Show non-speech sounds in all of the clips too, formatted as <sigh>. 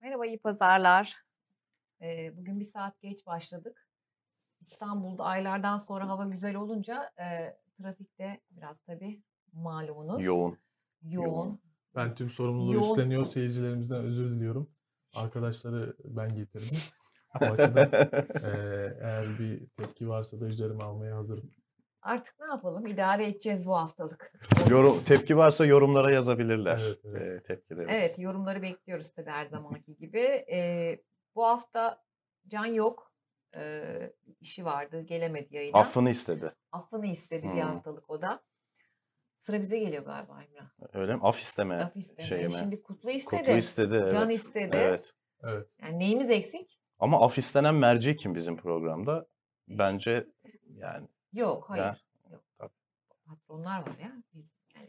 Merhaba, iyi pazarlar. Eee, bugün bir saat geç başladık. İstanbul'da aylardan sonra hava güzel olunca eee, trafikte biraz tabii malumunuz Yoğun. yoğun. Ben tüm sorumluluğu Yoğun. üstleniyor. Seyircilerimizden özür diliyorum. Arkadaşları ben getirdim. <laughs> O açıdan eee, eğer bir tepki varsa da üzerime almaya hazırım. Artık ne yapalım? İdare edeceğiz bu haftalık. Yorum, tepki varsa yorumlara yazabilirler. Evet, evet. Ee, tepkileri. Evet, yorumları bekliyoruz tabii her zamanki gibi. Eee, bu hafta Can yok. Eee, işi vardı, gelemedi yayına. Affını istedi. Affını istedi bir Hmm. haftalık o da. Sıra bize geliyor galiba Emrah. Öyle mi? Af isteme Laf istedi. şeyi mi? Şimdi Kutlu istedi. Kutlu istedi. Can evet. istedi. Evet. Evet. Yani neyimiz eksik? Ama af istenen merci kim bizim programda? Bence yani Yok, hayır. Ya, Yok. tabii. Patronlar var ya. Biz yani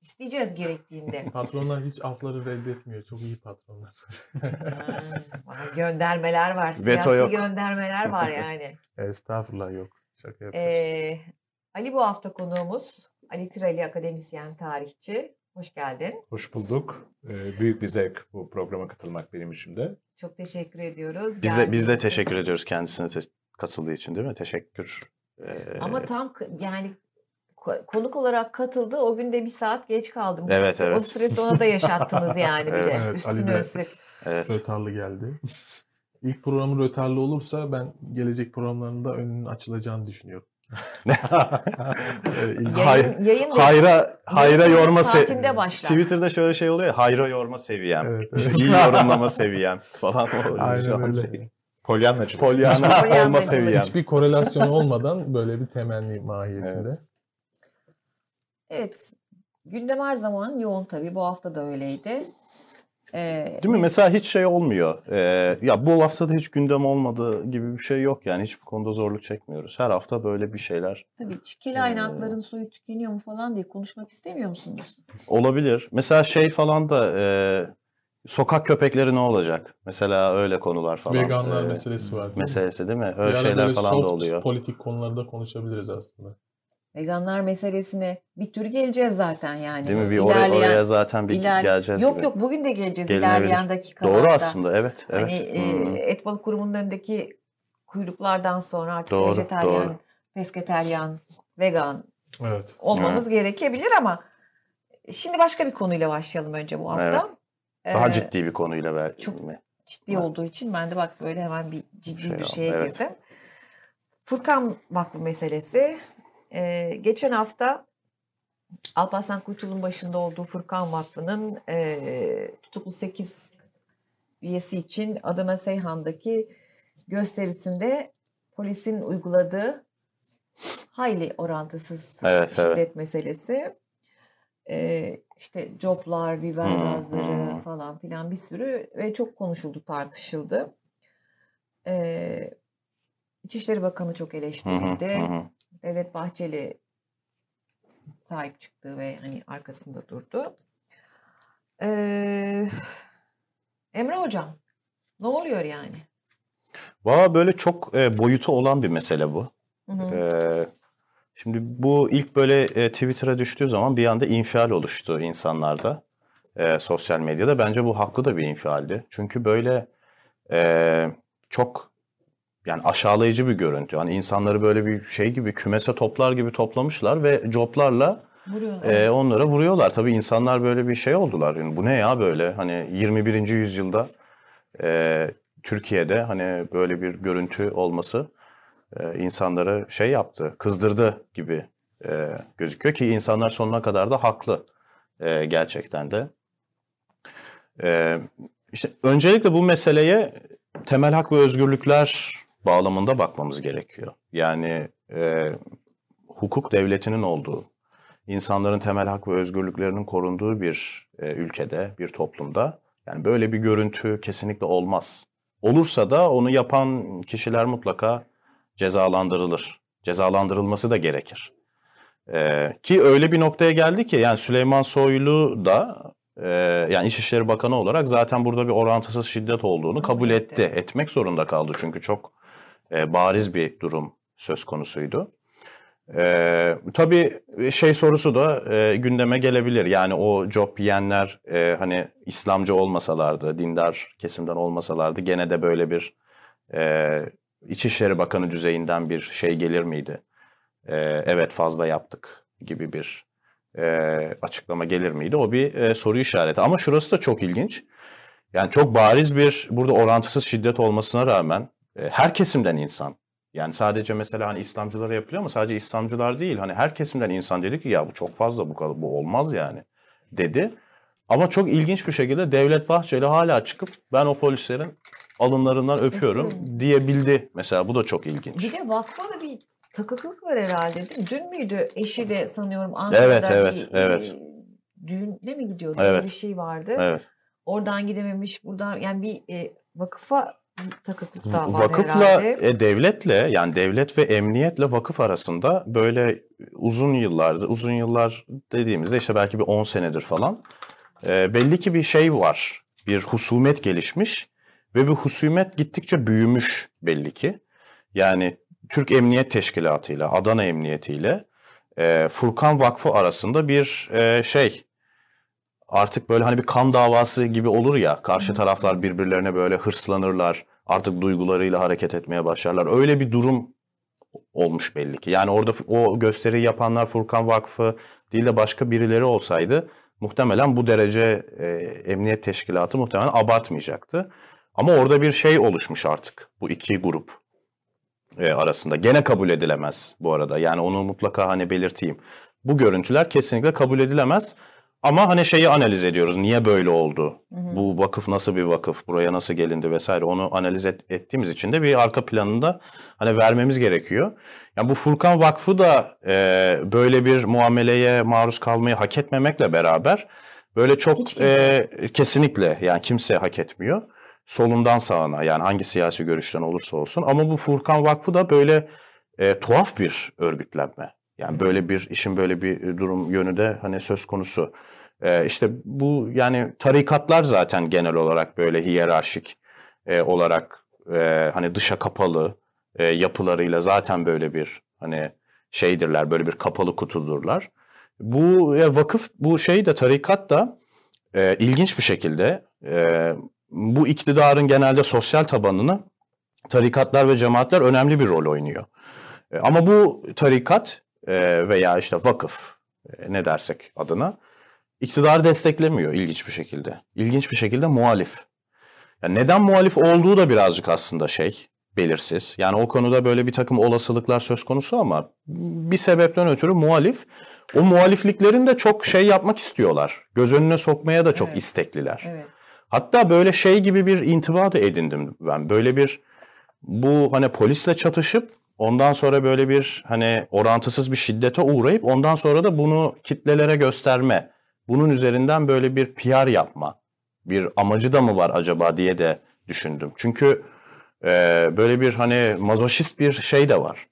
isteyeceğiz gerektiğinde. <laughs> Patronlar hiç afları reddetmiyor. Çok iyi patronlar. Ha, <laughs> göndermeler var. Veto Siyasi yok. göndermeler var yani. <laughs> Estağfurullah yok. Şaka yapıyoruz. Ee, Ali bu hafta konuğumuz. Ali Tirali akademisyen, tarihçi. Hoş geldin. Hoş bulduk. Ee, büyük bir zevk bu programa katılmak benim için de. Çok teşekkür ediyoruz. biz de, biz de teşekkür ediyoruz kendisine te- katıldığı için değil mi? Teşekkür. Ee, Ama tam yani ko- konuk olarak katıldı. O gün de bir saat geç kaldım. Evet, O evet. stresi ona da yaşattınız yani bir de. Evet. Evet, Ali Üstüne de- üstlük. evet. Rötarlı geldi. İlk programı rötarlı olursa ben gelecek programlarında önünün açılacağını düşünüyorum. <laughs> Yayın, yayın da- Hayra, hayra yayın yorma se- başlar. Twitter'da şöyle şey oluyor ya. Hayra yorma seviyem. Evet, evet. İyi yorumlama seviyem falan. O Aynen öyle. şey. Polyanlacılık. Polyana olma seviyem. Hiçbir korelasyon olmadan böyle bir temenni mahiyetinde. Evet. Gündem her zaman yoğun tabii. Bu hafta da öyleydi. Ee, Değil mi? biz- Mesela hiç şey olmuyor. Ee, ya bu haftada hiç gündem olmadığı gibi bir şey yok yani. Hiçbir konuda zorluk çekmiyoruz. Her hafta böyle bir şeyler Tabii çikeli aynı Ee, suyu tükeniyor mu falan diye konuşmak istemiyor musunuz? olabilir. Mesela şey falan da e, sokak köpekleri ne olacak? Mesela öyle konular falan. Veganlar e, meselesi var. değil mi? meselesi değil mi? Öyle ara şeyler böyle falan da soft oluyor. politik konularda konuşabiliriz aslında. Veganlar meselesine bir tür geleceğiz zaten yani. Değil mi? Bir ilerleyen- oraya zaten bir iler- geleceğiz Yok gibi. yok bugün de geleceğiz ilerleyen dakikalarda. Doğru aslında evet. evet. Hani e, Hmm. et balık kurumunun önündeki kuyruklardan sonra artık Doğru, vejeteryan, doğru. pesketeryan, vegan Evet. olmamız gerekebilir ama şimdi başka bir konuyla başlayalım önce bu hafta. Daha Ee, ciddi bir konuyla ver. çok- mi? ciddi olduğu için ben de bak böyle hemen bir ciddi Şey bir oldu, şeye evet. girdim. Furkan Vakfı meselesi. Ee, geçen hafta Alparslan Kuytul'un başında olduğu Furkan Vakfı'nın e, tutuklu 8 üyesi için Adana Seyhan'daki gösterisinde polisin uyguladığı hayli orantısız Evet, şiddet evet. meselesi. Ee, işte coplar, biber gazları falan filan bir sürü ve çok konuşuldu, tartışıldı. Ee, İçişleri Bakanı çok eleştirildi. Devlet Bahçeli sahip çıktı ve hani arkasında durdu. Ee, Emre Hocam, ne oluyor yani? Valla böyle çok e, boyutu olan bir mesele bu. Hı hı. Ee, şimdi bu ilk böyle e, Twitter'a düştüğü zaman bir anda infial oluştu insanlarda. e, sosyal medyada. Bence bu haklı da bir infialdi. Çünkü böyle e, çok yani aşağılayıcı bir görüntü. Hani insanları böyle bir şey gibi kümese toplar gibi toplamışlar ve coplarla Vuruyorlar. e, onlara vuruyorlar. Tabii insanlar böyle bir şey oldular. Yani bu ne ya böyle? Hani 21. yüzyılda e, Türkiye'de hani böyle bir görüntü olması e, insanları şey yaptı, kızdırdı gibi e, gözüküyor ki insanlar sonuna kadar da haklı e, gerçekten de. E, işte öncelikle bu meseleye temel hak ve özgürlükler bağlamında bakmamız gerekiyor. Yani e, hukuk devletinin olduğu, insanların temel hak ve özgürlüklerinin korunduğu bir ülkede, bir toplumda yani böyle bir görüntü kesinlikle olmaz. Olursa da onu yapan kişiler mutlaka cezalandırılır. Cezalandırılması da gerekir. Ee, ki öyle bir noktaya geldi ki yani Süleyman Soylu da e, yani İçişleri Bakanı olarak zaten burada bir orantısız şiddet olduğunu kabul etti. Etmek zorunda kaldı çünkü çok e, bariz bir durum söz konusuydu. Ee, tabii şey sorusu da e, gündeme gelebilir. Yani o job yiyenler e, hani İslamcı olmasalardı, dindar kesimden olmasalardı gene de böyle bir e, İçişleri Bakanı düzeyinden bir şey gelir miydi? E, evet fazla yaptık gibi bir e, açıklama gelir miydi? O bir e, soru işareti. Ama şurası da çok ilginç. Yani çok bariz bir burada orantısız şiddet olmasına rağmen e, her kesimden insan yani sadece mesela hani İslamcılara yapılıyor ama sadece İslamcılar değil. Hani her kesimden insan dedi ki ya bu çok fazla bu kadar bu olmaz yani dedi. Ama çok ilginç bir şekilde Devlet Bahçeli hala çıkıp ben o polislerin alınlarından öpüyorum diyebildi. Mesela bu da çok ilginç. Bir de vakfa da bir takıklık var herhalde değil mi? Dün müydü eşi de sanıyorum Ankara'da Evet, evet, bir evet. düğünde mi gidiyordu? Evet. Bir şey vardı. Evet. Oradan gidememiş, buradan yani bir e, vakıfa takıklık da var Vakıfla herhalde. e, devletle yani devlet ve emniyetle vakıf arasında böyle uzun yıllardır, uzun yıllar dediğimizde işte belki bir 10 senedir falan e, belli ki bir şey var. Bir husumet gelişmiş ve bu husumet gittikçe büyümüş belli ki. Yani Türk Emniyet Teşkilatı ile Adana Emniyeti ile e, Furkan Vakfı arasında bir e, şey artık böyle hani bir kan davası gibi olur ya karşı taraflar birbirlerine böyle hırslanırlar artık duygularıyla hareket etmeye başlarlar. Öyle bir durum olmuş belli ki. Yani orada o gösteriyi yapanlar Furkan Vakfı değil de başka birileri olsaydı muhtemelen bu derece e, emniyet teşkilatı muhtemelen abartmayacaktı. Ama orada bir şey oluşmuş artık bu iki grup e, arasında. Gene kabul edilemez bu arada. Yani onu mutlaka hani belirteyim. Bu görüntüler kesinlikle kabul edilemez. Ama hani şeyi analiz ediyoruz. Niye böyle oldu? Hı hı. Bu vakıf nasıl bir vakıf? Buraya nasıl gelindi vesaire onu analiz et- ettiğimiz için de bir arka planında hani vermemiz gerekiyor. Yani bu Furkan Vakfı da e, böyle bir muameleye maruz kalmayı hak etmemekle beraber böyle çok e, kesinlikle yani kimse hak etmiyor. Solundan sağına yani hangi siyasi görüşten olursa olsun. Ama bu Furkan Vakfı da böyle e, tuhaf bir örgütlenme. Yani böyle bir işin böyle bir durum yönü de hani söz konusu. E, işte bu yani tarikatlar zaten genel olarak böyle hiyerarşik e, olarak e, hani dışa kapalı e, yapılarıyla zaten böyle bir hani şeydirler böyle bir kapalı kutudurlar. Bu ya vakıf bu şey de tarikat da e, ilginç bir şekilde e, bu iktidarın genelde sosyal tabanını tarikatlar ve cemaatler önemli bir rol oynuyor. E, ama bu tarikat e, veya işte vakıf e, ne dersek adına iktidarı desteklemiyor ilginç bir şekilde. İlginç bir şekilde muhalif. Yani neden muhalif olduğu da birazcık aslında şey belirsiz. Yani o konuda böyle bir takım olasılıklar söz konusu ama bir sebepten ötürü muhalif. O muhalifliklerin de çok şey yapmak istiyorlar. Göz önüne sokmaya da çok Evet. istekliler. Evet. Hatta böyle şey gibi bir intiba da edindim ben. Böyle bir bu hani polisle çatışıp ondan sonra böyle bir hani orantısız bir şiddete uğrayıp ondan sonra da bunu kitlelere gösterme. Bunun üzerinden böyle bir PR yapma. Bir amacı da mı var acaba diye de düşündüm. Çünkü e, böyle bir hani mazoşist bir şey de var.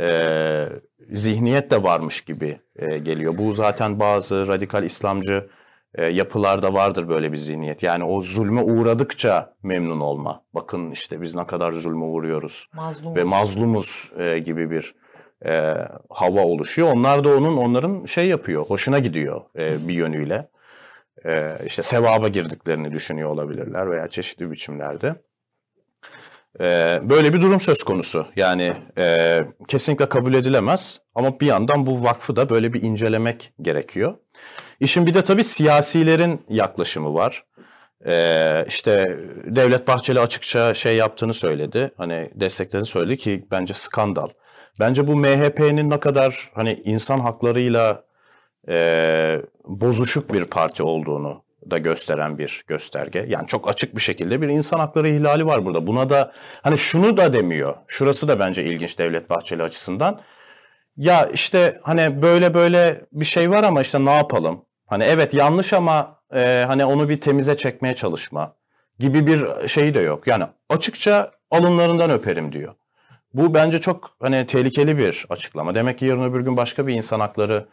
E, zihniyet de varmış gibi e, geliyor. Bu zaten bazı radikal İslamcı e, yapılarda vardır böyle bir zihniyet. Yani o zulme uğradıkça memnun olma. Bakın işte biz ne kadar zulme uğruyoruz Mazlum. ve mazlumuz e, gibi bir e, hava oluşuyor. Onlar da onun onların şey yapıyor, hoşuna gidiyor e, bir yönüyle. E, işte sevaba girdiklerini düşünüyor olabilirler veya çeşitli biçimlerde. E, böyle bir durum söz konusu. Yani e, kesinlikle kabul edilemez ama bir yandan bu vakfı da böyle bir incelemek gerekiyor. İşin bir de tabii siyasilerin yaklaşımı var. Ee, işte Devlet Bahçeli açıkça şey yaptığını söyledi. Hani desteklediğini söyledi ki bence skandal. Bence bu MHP'nin ne kadar hani insan haklarıyla e, bozuşuk bir parti olduğunu da gösteren bir gösterge. Yani çok açık bir şekilde bir insan hakları ihlali var burada. Buna da hani şunu da demiyor. Şurası da bence ilginç Devlet Bahçeli açısından. Ya işte hani böyle böyle bir şey var ama işte ne yapalım? Hani evet yanlış ama e, hani onu bir temize çekmeye çalışma gibi bir şey de yok. Yani açıkça alınlarından öperim diyor. Bu bence çok hani tehlikeli bir açıklama. Demek ki yarın öbür gün başka bir insan hakları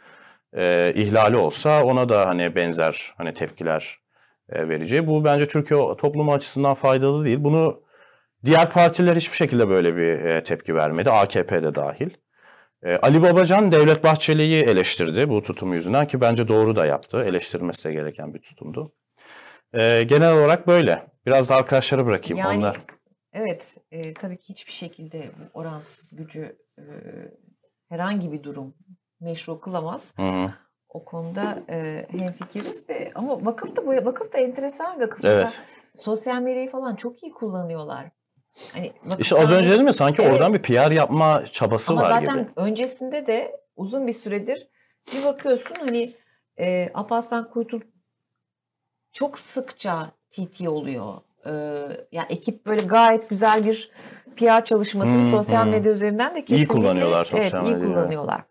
e, ihlali olsa ona da hani benzer hani tepkiler e, vereceği. Bu bence Türkiye toplumu açısından faydalı değil. Bunu diğer partiler hiçbir şekilde böyle bir e, tepki vermedi. AKP de dahil. E, Ali Babacan Devlet Bahçeli'yi eleştirdi bu tutumu yüzünden ki bence doğru da yaptı. Eleştirmesi gereken bir tutumdu. E, genel olarak böyle. Biraz da arkadaşlara bırakayım. Yani Onlar evet e, tabii ki hiçbir şekilde bu orantısız gücü e, herhangi bir durum meşru kılamaz. Hı hı. O konuda e, hemfikiriz de ama vakıf da bu vakıf da enteresan vakıf. Evet. Mesela sosyal medyayı falan çok iyi kullanıyorlar. Hani İşte az önce dedim ya sanki Evet. oradan bir PR yapma çabası Ama var zaten gibi. öncesinde de uzun bir süredir bir bakıyorsun hani e, Alparslan Kuytul çok sıkça TT oluyor. E, yani ekip böyle gayet güzel bir PR çalışmasını Hmm, sosyal hmm. medya üzerinden de kesinlikle kullanıyorlar sosyal evet, iyi medyayı, kullanıyorlar.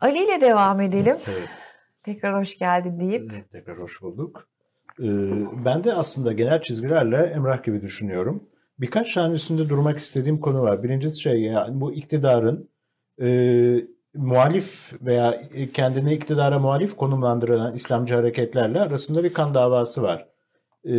Ali ile devam edelim. Evet. Tekrar hoş geldin deyip. Evet, Tekrar hoş bulduk. Ee, ben de aslında genel çizgilerle Emrah gibi düşünüyorum. Birkaç tane üstünde durmak istediğim konu var. Birincisi şey yani bu iktidarın e, muhalif veya kendini iktidara muhalif konumlandıran İslamcı hareketlerle arasında bir kan davası var. E,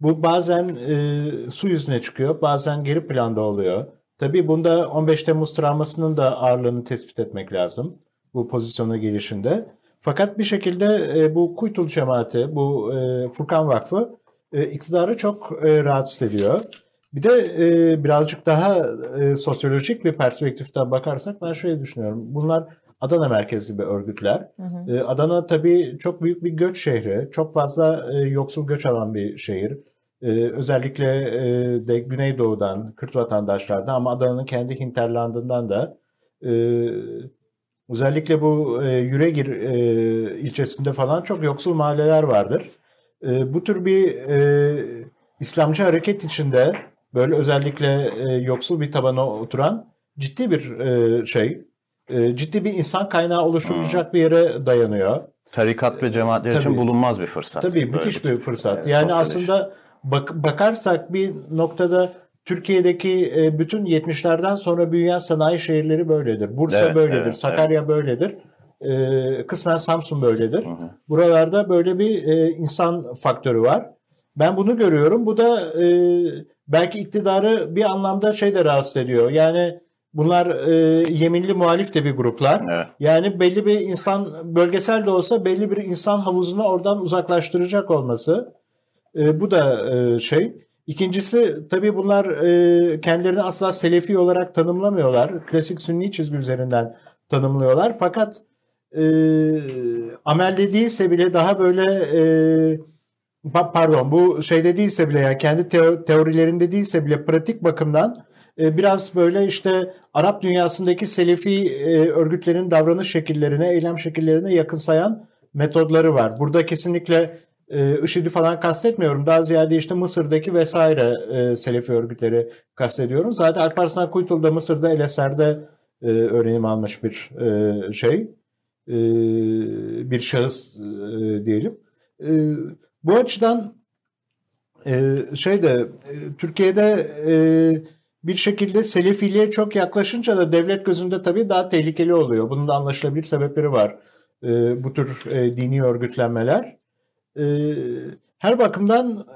bu bazen e, su yüzüne çıkıyor, bazen geri planda oluyor. Tabii bunda 15 Temmuz travmasının da ağırlığını tespit etmek lazım bu pozisyona gelişinde. Fakat bir şekilde e, bu Kuytul cemaati, bu e, Furkan Vakfı e, iktidarı çok e, rahatsız ediyor. Bir de e, birazcık daha e, sosyolojik bir perspektiften bakarsak ben şöyle düşünüyorum. Bunlar Adana merkezli bir örgütler. Hı hı. E, Adana tabii çok büyük bir göç şehri. Çok fazla e, yoksul göç alan bir şehir. E, özellikle e, de Güneydoğu'dan, Kürt vatandaşlardan ama Adana'nın kendi hinterlandından da e, özellikle bu e, Yüregir e, ilçesinde falan çok yoksul mahalleler vardır. E, bu tür bir e, İslamcı hareket içinde böyle özellikle e, yoksul bir tabana oturan ciddi bir e, şey, e, ciddi bir insan kaynağı oluşturulacak bir yere dayanıyor. Tarikat ve cemaatler için Tabii. bulunmaz bir fırsat. Tabii müthiş bir fırsat. e, Yani aslında bak, bakarsak bir noktada Türkiye'deki e, bütün 70'lerden sonra büyüyen sanayi şehirleri böyledir. Bursa Evet, böyledir, evet, Sakarya böyledir. E, kısmen Samsun böyledir. Hı hı. Buralarda böyle bir e, insan faktörü var. Ben bunu görüyorum. Bu da belki iktidarı bir anlamda şey de rahatsız ediyor. Yani bunlar yeminli muhalif de bir gruplar. Evet. Yani belli bir insan bölgesel de olsa belli bir insan havuzunu oradan uzaklaştıracak olması. Bu da şey. İkincisi tabii bunlar e, kendilerini asla Selefi olarak tanımlamıyorlar. Klasik Sünni çizgi üzerinden tanımlıyorlar. Fakat e, amelde değilse bile daha böyle e, pa- pardon bu şeyde değilse bile yani kendi teo- teorilerinde değilse bile pratik bakımdan e, biraz böyle işte Arap dünyasındaki Selefi e, örgütlerin davranış şekillerine, eylem şekillerine yakınsayan metodları var. Burada kesinlikle e, IŞİD'i falan kastetmiyorum. Daha ziyade işte Mısır'daki vesaire e, Selefi örgütleri kastediyorum. Zaten Alparslan Kuytul da Mısır'da El Eser'de e, öğrenim almış bir e, şey. E, bir şahıs e, diyelim. E, bu açıdan e, şeyde e, Türkiye'de e, bir şekilde Selefiliğe çok yaklaşınca da devlet gözünde tabii daha tehlikeli oluyor. Bunun da anlaşılabilir sebepleri var. E, bu tür e, dini örgütlenmeler. E, her bakımdan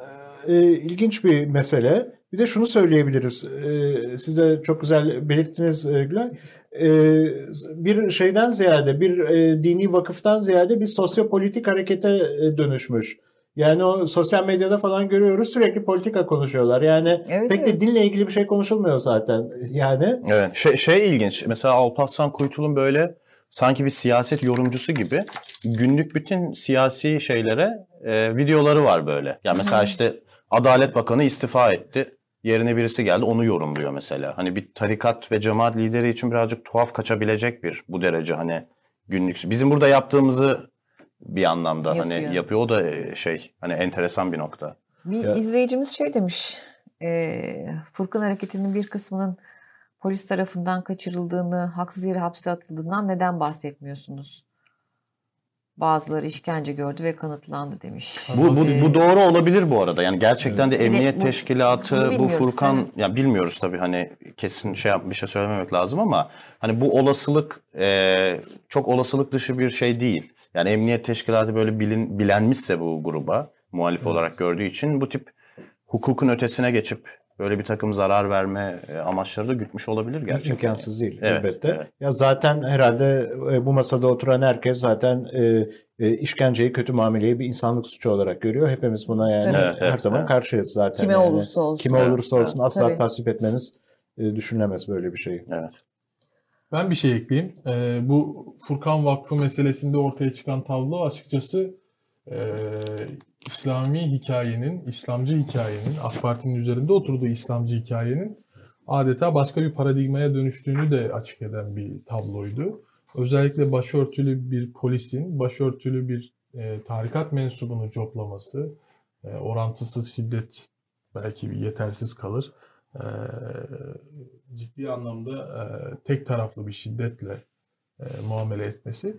e, ilginç bir mesele. Bir de şunu söyleyebiliriz. E, size çok güzel belirttiniz e, Gülay. E, bir şeyden ziyade, bir e, dini vakıftan ziyade bir sosyopolitik harekete e, dönüşmüş. Yani o sosyal medyada falan görüyoruz sürekli politika konuşuyorlar. Yani Evet, pek evet. de dinle ilgili bir şey konuşulmuyor zaten. <laughs> Yani Evet. Şey, şey ilginç. Mesela Alparslan Kuytul'un böyle sanki bir siyaset yorumcusu gibi günlük bütün siyasi şeylere e, videoları var böyle. Ya mesela işte Adalet Bakanı istifa etti. Yerine birisi geldi onu yorumluyor mesela. Hani bir tarikat ve cemaat lideri için birazcık tuhaf kaçabilecek bir bu derece hani günlük. Bizim burada yaptığımızı bir anlamda Yapıyor. hani yapıyor. O da e, şey hani enteresan bir nokta. Bir Ya- izleyicimiz şey demiş. E, Furkan hareketinin bir kısmının polis tarafından kaçırıldığını, haksız yere hapse atıldığından neden bahsetmiyorsunuz? Bazıları işkence gördü ve kanıtlandı demiş. Bu, bu, Ee, bu doğru olabilir bu arada. Yani gerçekten de emniyet bu- teşkilatı, bu Furkan, evet. ya bilmiyoruz tabii hani kesin şey bir şey söylememek lazım ama hani bu olasılık e, çok olasılık dışı bir şey değil. Yani emniyet teşkilatı böyle bilin, bilenmişse bu gruba muhalif olarak gördüğü için bu tip hukukun ötesine geçip böyle bir takım zarar verme e, amaçları da gütmüş olabilir gerçekten. İmkansız değil Evet, elbette. evet. Ya zaten herhalde e, bu masada oturan herkes zaten e, işkenceyi, kötü muameleyi bir insanlık suçu olarak görüyor. Hepimiz buna yani. Evet, her evet, zaman evet. karşıyız zaten. Kime yani. olursa olsun. Kime Evet, olursa olsun asla Tabii. tasvip etmemiz düşünülemez böyle bir şey. Evet. Ben bir şey ekleyeyim. Bu Furkan Vakfı meselesinde ortaya çıkan tablo açıkçası İslami hikayenin, İslamcı hikayenin, AK Parti'nin üzerinde oturduğu İslamcı hikayenin adeta başka bir paradigmaya dönüştüğünü de açık eden bir tabloydu. Özellikle başörtülü bir polisin, başörtülü bir e, tarikat mensubunu coplaması, e, orantısız şiddet belki bir yetersiz kalır. E, ciddi anlamda e, tek taraflı bir şiddetle e, muamele etmesi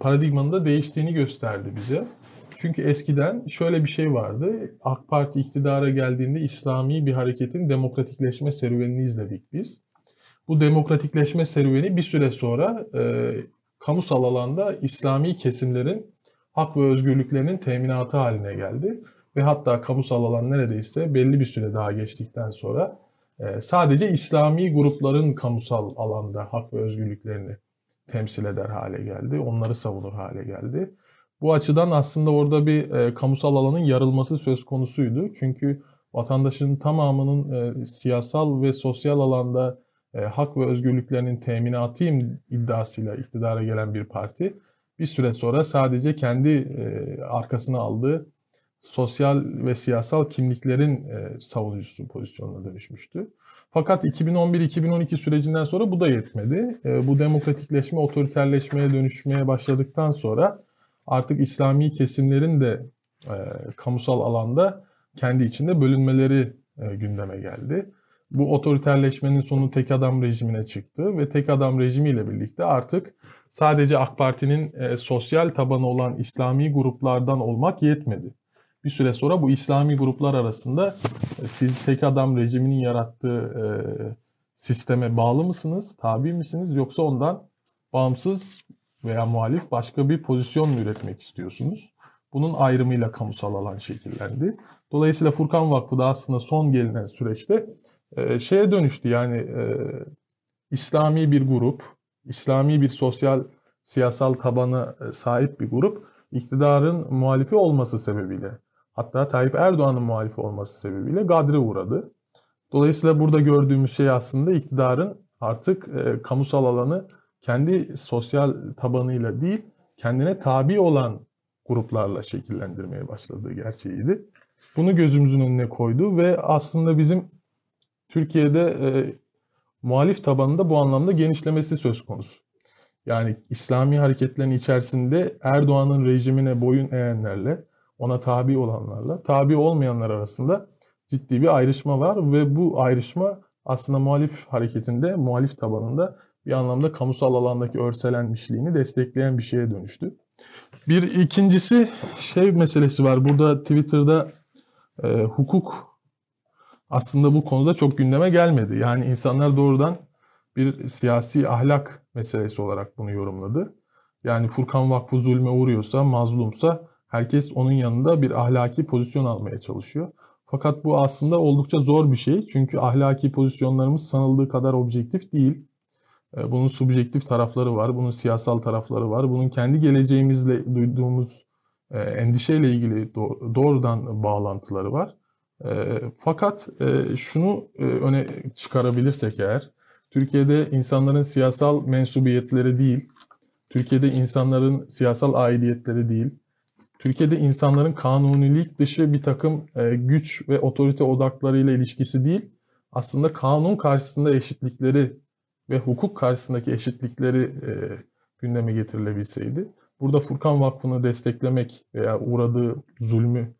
paradigmanın da değiştiğini gösterdi bize. Çünkü eskiden şöyle bir şey vardı. AK Parti iktidara geldiğinde İslami bir hareketin demokratikleşme serüvenini izledik biz. Bu demokratikleşme serüveni bir süre sonra e, kamusal alanda İslami kesimlerin hak ve özgürlüklerinin teminatı haline geldi. Ve hatta kamusal alan neredeyse belli bir süre daha geçtikten sonra e, sadece İslami grupların kamusal alanda hak ve özgürlüklerini temsil eder hale geldi. Onları savunur hale geldi. Bu açıdan aslında orada bir e, kamusal alanın yarılması söz konusuydu. Çünkü vatandaşın tamamının e, siyasal ve sosyal alanda e, hak ve özgürlüklerinin teminatıyım iddiasıyla iktidara gelen bir parti bir süre sonra sadece kendi e, arkasına aldığı sosyal ve siyasal kimliklerin e, savunucusu pozisyonuna dönüşmüştü. Fakat 2011-2012 sürecinden sonra bu da yetmedi. E, bu demokratikleşme, otoriterleşmeye dönüşmeye başladıktan sonra artık İslami kesimlerin de e, kamusal alanda kendi içinde bölünmeleri e, gündeme geldi. Bu otoriterleşmenin sonu tek adam rejimine çıktı ve tek adam rejimiyle birlikte artık sadece AK Parti'nin e, sosyal tabanı olan İslami gruplardan olmak yetmedi. Bir süre sonra bu İslami gruplar arasında e, siz tek adam rejiminin yarattığı e, sisteme bağlı mısınız, tabi misiniz yoksa ondan bağımsız veya muhalif başka bir pozisyon mu üretmek istiyorsunuz? Bunun ayrımıyla kamusal alan şekillendi. Dolayısıyla Furkan Vakfı da aslında son gelinen süreçte e, şeye dönüştü yani e, İslami bir grup, İslami bir sosyal siyasal tabana e, sahip bir grup iktidarın muhalifi olması sebebiyle hatta Tayyip Erdoğan'ın muhalifi olması sebebiyle gadre uğradı. Dolayısıyla burada gördüğümüz şey aslında iktidarın artık e, kamusal alanı kendi sosyal tabanıyla değil kendine tabi olan gruplarla şekillendirmeye başladığı gerçeğiydi. Bunu gözümüzün önüne koydu ve aslında bizim Türkiye'de e, muhalif tabanında bu anlamda genişlemesi söz konusu. Yani İslami hareketlerin içerisinde Erdoğan'ın rejimine boyun eğenlerle, ona tabi olanlarla, tabi olmayanlar arasında ciddi bir ayrışma var ve bu ayrışma aslında muhalif hareketinde, muhalif tabanında bir anlamda kamusal alandaki örselenmişliğini destekleyen bir şeye dönüştü. Bir ikincisi şey meselesi var. Burada Twitter'da e, hukuk aslında bu konuda çok gündeme gelmedi. Yani insanlar doğrudan bir siyasi ahlak meselesi olarak bunu yorumladı. Yani Furkan Vakfı zulme uğruyorsa, mazlumsa herkes onun yanında bir ahlaki pozisyon almaya çalışıyor. Fakat bu aslında oldukça zor bir şey. Çünkü ahlaki pozisyonlarımız sanıldığı kadar objektif değil. E, bunun subjektif tarafları var, bunun siyasal tarafları var. Bunun kendi geleceğimizle duyduğumuz e, endişeyle ilgili doğrudan bağlantıları var. E, fakat şunu öne çıkarabilirsek eğer, Türkiye'de insanların siyasal mensubiyetleri değil, Türkiye'de insanların siyasal aidiyetleri değil, Türkiye'de insanların kanunilik dışı bir takım güç ve otorite odaklarıyla ilişkisi değil, aslında kanun karşısında eşitlikleri ve hukuk karşısındaki eşitlikleri e, gündeme getirilebilseydi, burada Furkan Vakfı'nı desteklemek veya uğradığı zulmü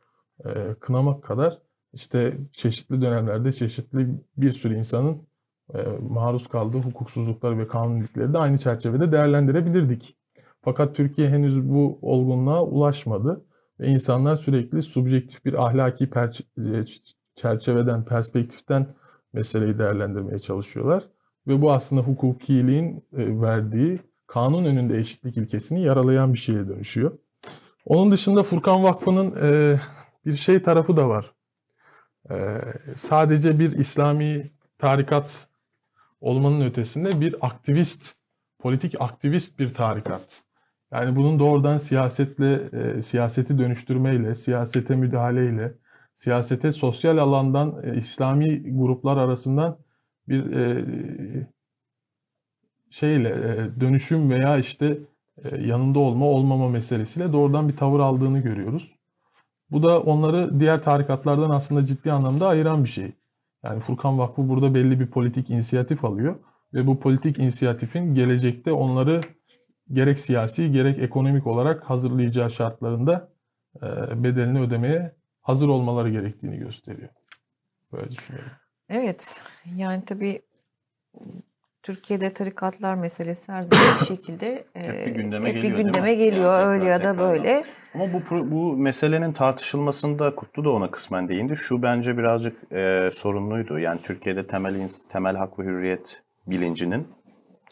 e, kınamak kadar işte çeşitli dönemlerde çeşitli bir sürü insanın e, maruz kaldığı hukuksuzlukları ve kanunilikleri de aynı çerçevede değerlendirebilirdik. Fakat Türkiye henüz bu olgunluğa ulaşmadı ve insanlar sürekli subjektif bir ahlaki çerçeveden, perspektiften meseleyi değerlendirmeye çalışıyorlar. Ve bu aslında hukukiliğin verdiği kanun önünde eşitlik ilkesini yaralayan bir şeye dönüşüyor. Onun dışında Furkan Vakfı'nın bir şey tarafı da var. e, sadece bir İslami tarikat olmanın ötesinde bir aktivist, politik aktivist bir tarikat. Yani bunun doğrudan siyasetle, e, siyaseti dönüştürmeyle, siyasete müdahaleyle, siyasete sosyal alandan e, İslami gruplar arasından bir e, şeyle e, dönüşüm veya işte e, yanında olma olmama meselesiyle doğrudan bir tavır aldığını görüyoruz. Bu da onları diğer tarikatlardan aslında ciddi anlamda ayıran bir şey. Yani Furkan Vakfı burada belli bir politik inisiyatif alıyor ve bu politik inisiyatifin gelecekte onları gerek siyasi gerek ekonomik olarak hazırlayacağı şartlarında e, bedelini ödemeye hazır olmaları gerektiğini gösteriyor. Böyle düşünüyorum. Evet. Yani tabii Türkiye'de tarikatlar meselesi her zaman bir şekilde Hep bir e, gündeme hep bir geliyor, mi? gündeme geliyor Yani öyle ya da böyle. Ama bu bu meselenin tartışılmasında Kutlu da ona kısmen değindi. Şu bence birazcık e, sorunluydu. Yani Türkiye'de temel temel hak ve hürriyet bilincinin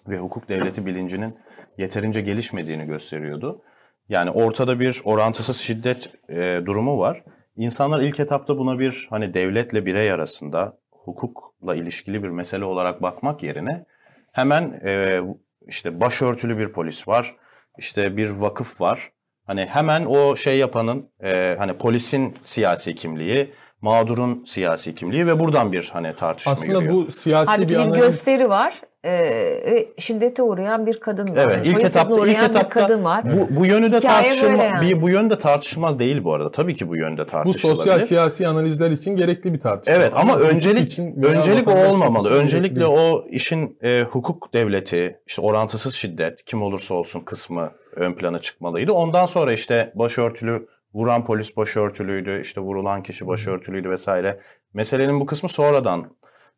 ve hukuk devleti bilincinin yeterince gelişmediğini gösteriyordu. Yani ortada bir orantısız şiddet e, durumu var. İnsanlar ilk etapta buna bir hani devletle birey arasında hukukla ilişkili bir mesele olarak bakmak yerine hemen e, işte başörtülü bir polis var, işte bir vakıf var. Hani hemen o şey yapanın e, hani polisin siyasi kimliği, mağdurun siyasi kimliği ve buradan bir hani tartışma Aslında yürüyor. bu siyasi Halbuki bir bir analiz. gösteri var. E, şiddete uğrayan bir kadın var. Evet, ilk etapta ilk etapta kadın var. bu bu yönü de tartışılma yani. bir bu yönü de tartışılmaz değil bu arada. Tabii ki bu yönde Bu tartışılabilir. sosyal siyasi analizler için gerekli bir tartışma. Evet ama hukuk öncelik için öncelik o olmamalı. Öncelikle o işin e, hukuk devleti, işte orantısız şiddet, kim olursa olsun kısmı ön plana çıkmalıydı. Ondan sonra işte başörtülü vuran polis başörtülüydü, işte vurulan kişi başörtülüydü vesaire. Meselenin bu kısmı sonradan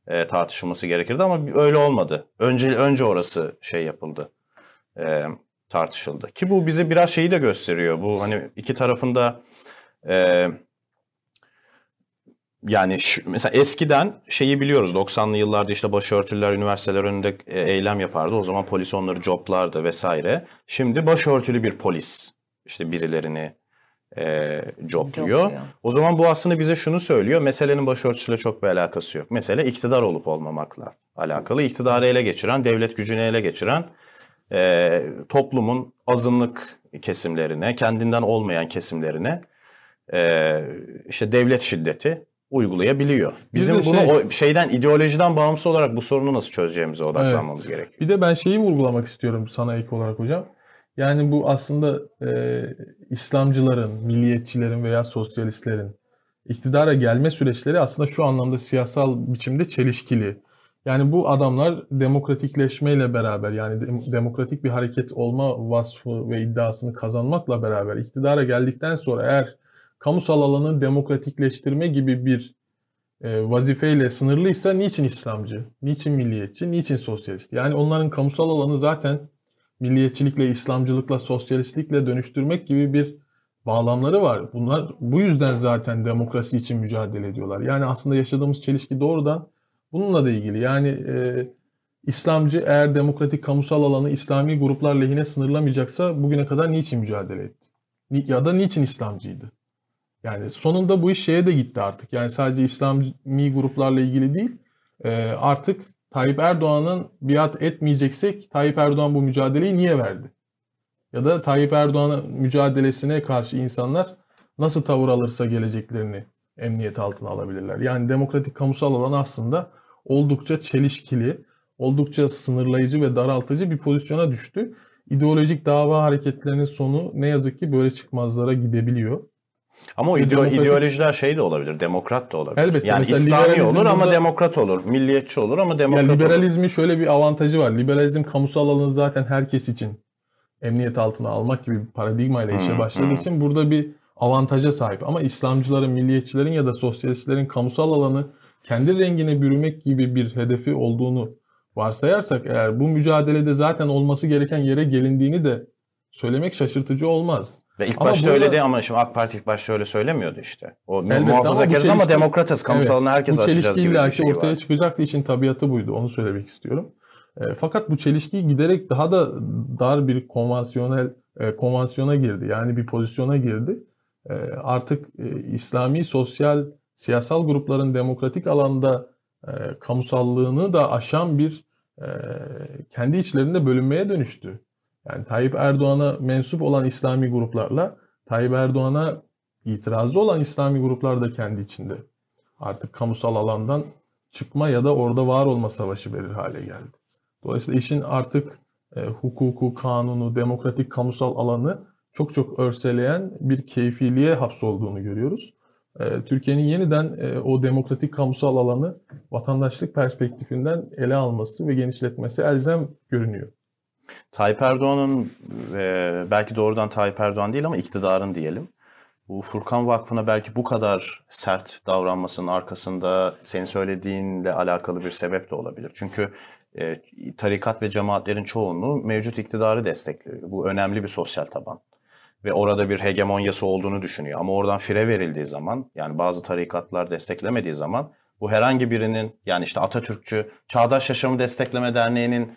e, tartışılması gerekirdi ama öyle olmadı. Önce önce orası şey yapıldı. e, tartışıldı. Ki bu bize biraz şeyi de gösteriyor. Bu hani iki tarafında e, yani şu- mesela eskiden şeyi biliyoruz 90'lı yıllarda işte başörtüler üniversiteler önünde e, eylem yapardı. O zaman polis onları coplardı vesaire. Şimdi başörtülü bir polis işte birilerini e, copluyor. Copluyor. O zaman bu aslında bize şunu söylüyor. Meselenin başörtüsüyle çok bir alakası yok. Mesele iktidar olup olmamakla alakalı. İktidarı ele geçiren, devlet gücünü ele geçiren e, toplumun azınlık kesimlerine, kendinden olmayan kesimlerine e, işte devlet şiddeti uygulayabiliyor. Bizim bunu şey- o şeyden ideolojiden bağımsız olarak bu sorunu nasıl çözeceğimize odaklanmamız gerekiyor. Bir de ben şeyi vurgulamak istiyorum sana ek olarak hocam. Yani bu aslında e, İslamcıların, milliyetçilerin veya sosyalistlerin iktidara gelme süreçleri aslında şu anlamda siyasal biçimde çelişkili. Yani bu adamlar demokratikleşmeyle beraber yani dem- demokratik bir hareket olma vasfı ve iddiasını kazanmakla beraber iktidara geldikten sonra eğer kamusal alanı demokratikleştirme gibi bir e, vazifeyle sınırlıysa niçin İslamcı, niçin milliyetçi, niçin sosyalist? Yani onların kamusal alanı zaten milliyetçilikle, İslamcılıkla, sosyalistlikle dönüştürmek gibi bir bağlamları var. Bunlar bu yüzden zaten demokrasi için mücadele ediyorlar. Yani aslında yaşadığımız çelişki doğrudan bununla da ilgili. Yani e, İslamcı eğer demokratik kamusal alanı İslami gruplar lehine sınırlamayacaksa bugüne kadar niçin mücadele etti? Ya da niçin İslamcıydı? Yani sonunda bu iş şeye de gitti artık. Yani sadece İslami gruplarla ilgili değil. e, artık Tayyip Erdoğan'ın biat etmeyeceksek Tayyip Erdoğan bu mücadeleyi niye verdi? Ya da Tayyip Erdoğan'ın mücadelesine karşı insanlar nasıl tavır alırsa geleceklerini emniyet altına alabilirler. Yani demokratik kamusal alan aslında oldukça çelişkili, oldukça sınırlayıcı ve daraltıcı bir pozisyona düştü. İdeolojik dava hareketlerinin sonu ne yazık ki böyle çıkmazlara gidebiliyor. Ama o ideo- demokratik- ideolojiler şey de olabilir, demokrat da olabilir. Elbette, Yani mesela İslami olur ama burada- demokrat olur, milliyetçi olur ama demokrat olur. liberalizmin şöyle bir avantajı var. Liberalizm kamusal alanı zaten herkes için emniyet altına almak gibi bir paradigmayla işe Hı, başladığı hı. için burada bir avantaja sahip. Ama İslamcıların, milliyetçilerin ya da sosyalistlerin kamusal alanı kendi rengine bürümek gibi bir hedefi olduğunu varsayarsak eğer bu mücadelede zaten olması gereken yere gelindiğini de söylemek şaşırtıcı olmaz. Ve ilk Ama başta öyle değil ama şimdi AK Parti ilk başta öyle söylemiyordu işte. O ama muhafazakarız ama, çelişki- demokratız. Kamusal Evet, herkes açacağız gibi bir şey ortaya var. çıkacaktı için tabiatı buydu. Onu söylemek istiyorum. E, fakat bu çelişki giderek daha da dar bir konvansiyonel e, konvansiyona girdi. Yani bir pozisyona girdi. E, artık e, İslami sosyal siyasal grupların demokratik alanda e, kamusallığını da aşan bir e, kendi içlerinde bölünmeye dönüştü. Yani Tayyip Erdoğan'a mensup olan İslami gruplarla Tayyip Erdoğan'a itirazı olan İslami gruplar da kendi içinde artık kamusal alandan çıkma ya da orada var olma savaşı verir hale geldi. Dolayısıyla işin artık e, hukuku, kanunu, demokratik kamusal alanı çok çok örseleyen bir keyfiliğe hapsolduğunu görüyoruz. E, Türkiye'nin yeniden e, o demokratik kamusal alanı vatandaşlık perspektifinden ele alması ve genişletmesi elzem görünüyor. Tayyip Erdoğan'ın e, belki doğrudan Tayyip Erdoğan değil ama iktidarın diyelim. Bu Furkan Vakfı'na belki bu kadar sert davranmasının arkasında senin söylediğinle alakalı bir sebep de olabilir. Çünkü e, tarikat ve cemaatlerin çoğunluğu mevcut iktidarı destekliyor. Bu önemli bir sosyal taban. Ve orada bir hegemonyası olduğunu düşünüyor. Ama oradan fire verildiği zaman yani bazı tarikatlar desteklemediği zaman bu herhangi birinin yani işte Atatürkçü Çağdaş Yaşamı Destekleme Derneği'nin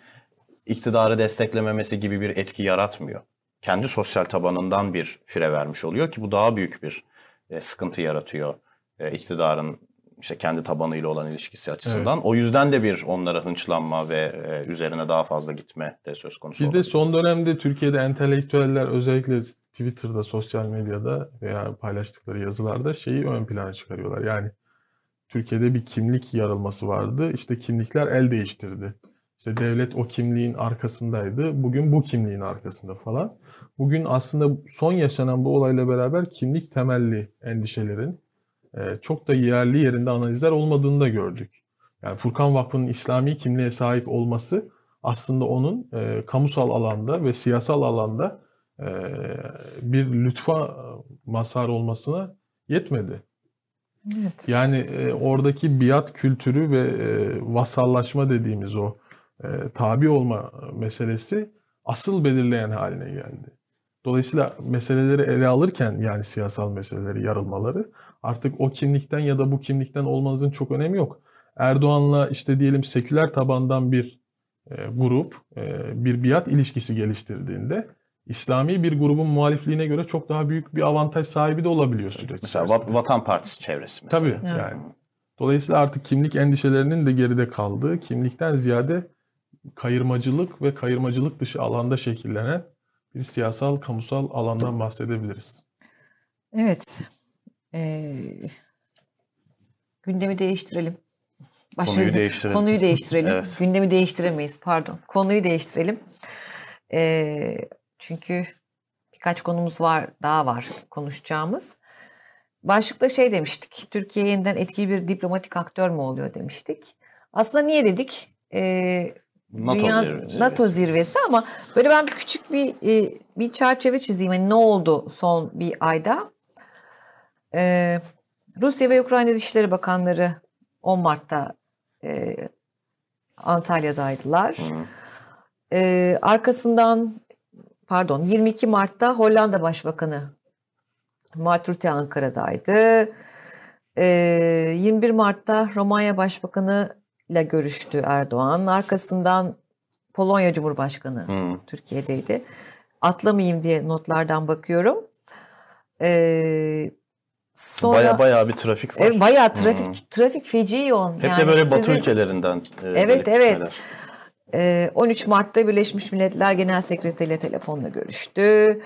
iktidarı desteklememesi gibi bir etki yaratmıyor. Kendi sosyal tabanından bir fire vermiş oluyor ki bu daha büyük bir e, sıkıntı yaratıyor e, iktidarın işte kendi tabanıyla olan ilişkisi açısından. Evet. O yüzden de bir onlara hınçlanma ve e, üzerine daha fazla gitme de söz konusu. Bir olabilir. de son dönemde Türkiye'de entelektüeller özellikle Twitter'da, sosyal medyada veya paylaştıkları yazılarda şeyi ön plana çıkarıyorlar. Yani Türkiye'de bir kimlik yarılması vardı. İşte kimlikler el değiştirdi. İşte devlet o kimliğin arkasındaydı. Bugün bu kimliğin arkasında falan. Bugün aslında son yaşanan bu olayla beraber kimlik temelli endişelerin e, çok da yerli yerinde analizler olmadığını da gördük. Yani Furkan Vakfı'nın İslami kimliğe sahip olması aslında onun e, kamusal alanda ve siyasal alanda e, bir lütfa mazhar olmasına yetmedi. Evet. Yani e, oradaki biat kültürü ve e, vasallaşma dediğimiz o e, tabi olma meselesi asıl belirleyen haline geldi. Dolayısıyla meseleleri ele alırken yani siyasal meseleleri, yarılmaları artık o kimlikten ya da bu kimlikten olmanızın çok önemi yok. Erdoğan'la işte diyelim seküler tabandan bir e, grup e, bir biat ilişkisi geliştirdiğinde İslami bir grubun muhalifliğine göre çok daha büyük bir avantaj sahibi de olabiliyor süreç. Mesela içerisinde. Vatan Partisi çevresi mesela. Tabii yani. Dolayısıyla artık kimlik endişelerinin de geride kaldığı, kimlikten ziyade kayırmacılık ve kayırmacılık dışı alanda şekillenen bir siyasal, kamusal alandan bahsedebiliriz. Evet. Ee, gündemi değiştirelim. Başka konuyu değiştirelim. Konuyu değiştirelim. evet. Gündemi değiştiremeyiz pardon. Konuyu değiştirelim. Ee, çünkü birkaç konumuz var, daha var konuşacağımız. Başlıkta şey demiştik. Türkiye yeniden etkili bir diplomatik aktör mü oluyor demiştik. Aslında niye dedik? Ee, NATO, Dünya, zirvesi. NATO zirvesi ama böyle ben küçük bir e, bir çerçeve çizeyim. Yani ne oldu son bir ayda? Ee, Rusya ve Ukrayna Dışişleri Bakanları 10 Mart'ta e, Antalya'daydılar. Ee, arkasından pardon 22 Mart'ta Hollanda Başbakanı Mark Rutte Ankara'daydı. Ee, 21 Mart'ta Romanya Başbakanı ile görüştü Erdoğan. Arkasından Polonya Cumhurbaşkanı hmm. Türkiye'deydi. Atlamayayım diye notlardan bakıyorum. Ee, sonra baya baya bir trafik var. E, baya trafik hmm. trafik feci yoğun. Hep yani de böyle Batı ülkelerinden. E, evet evet. Ee, 13 Mart'ta Birleşmiş Milletler Genel Sekreteri ile telefonla görüştü.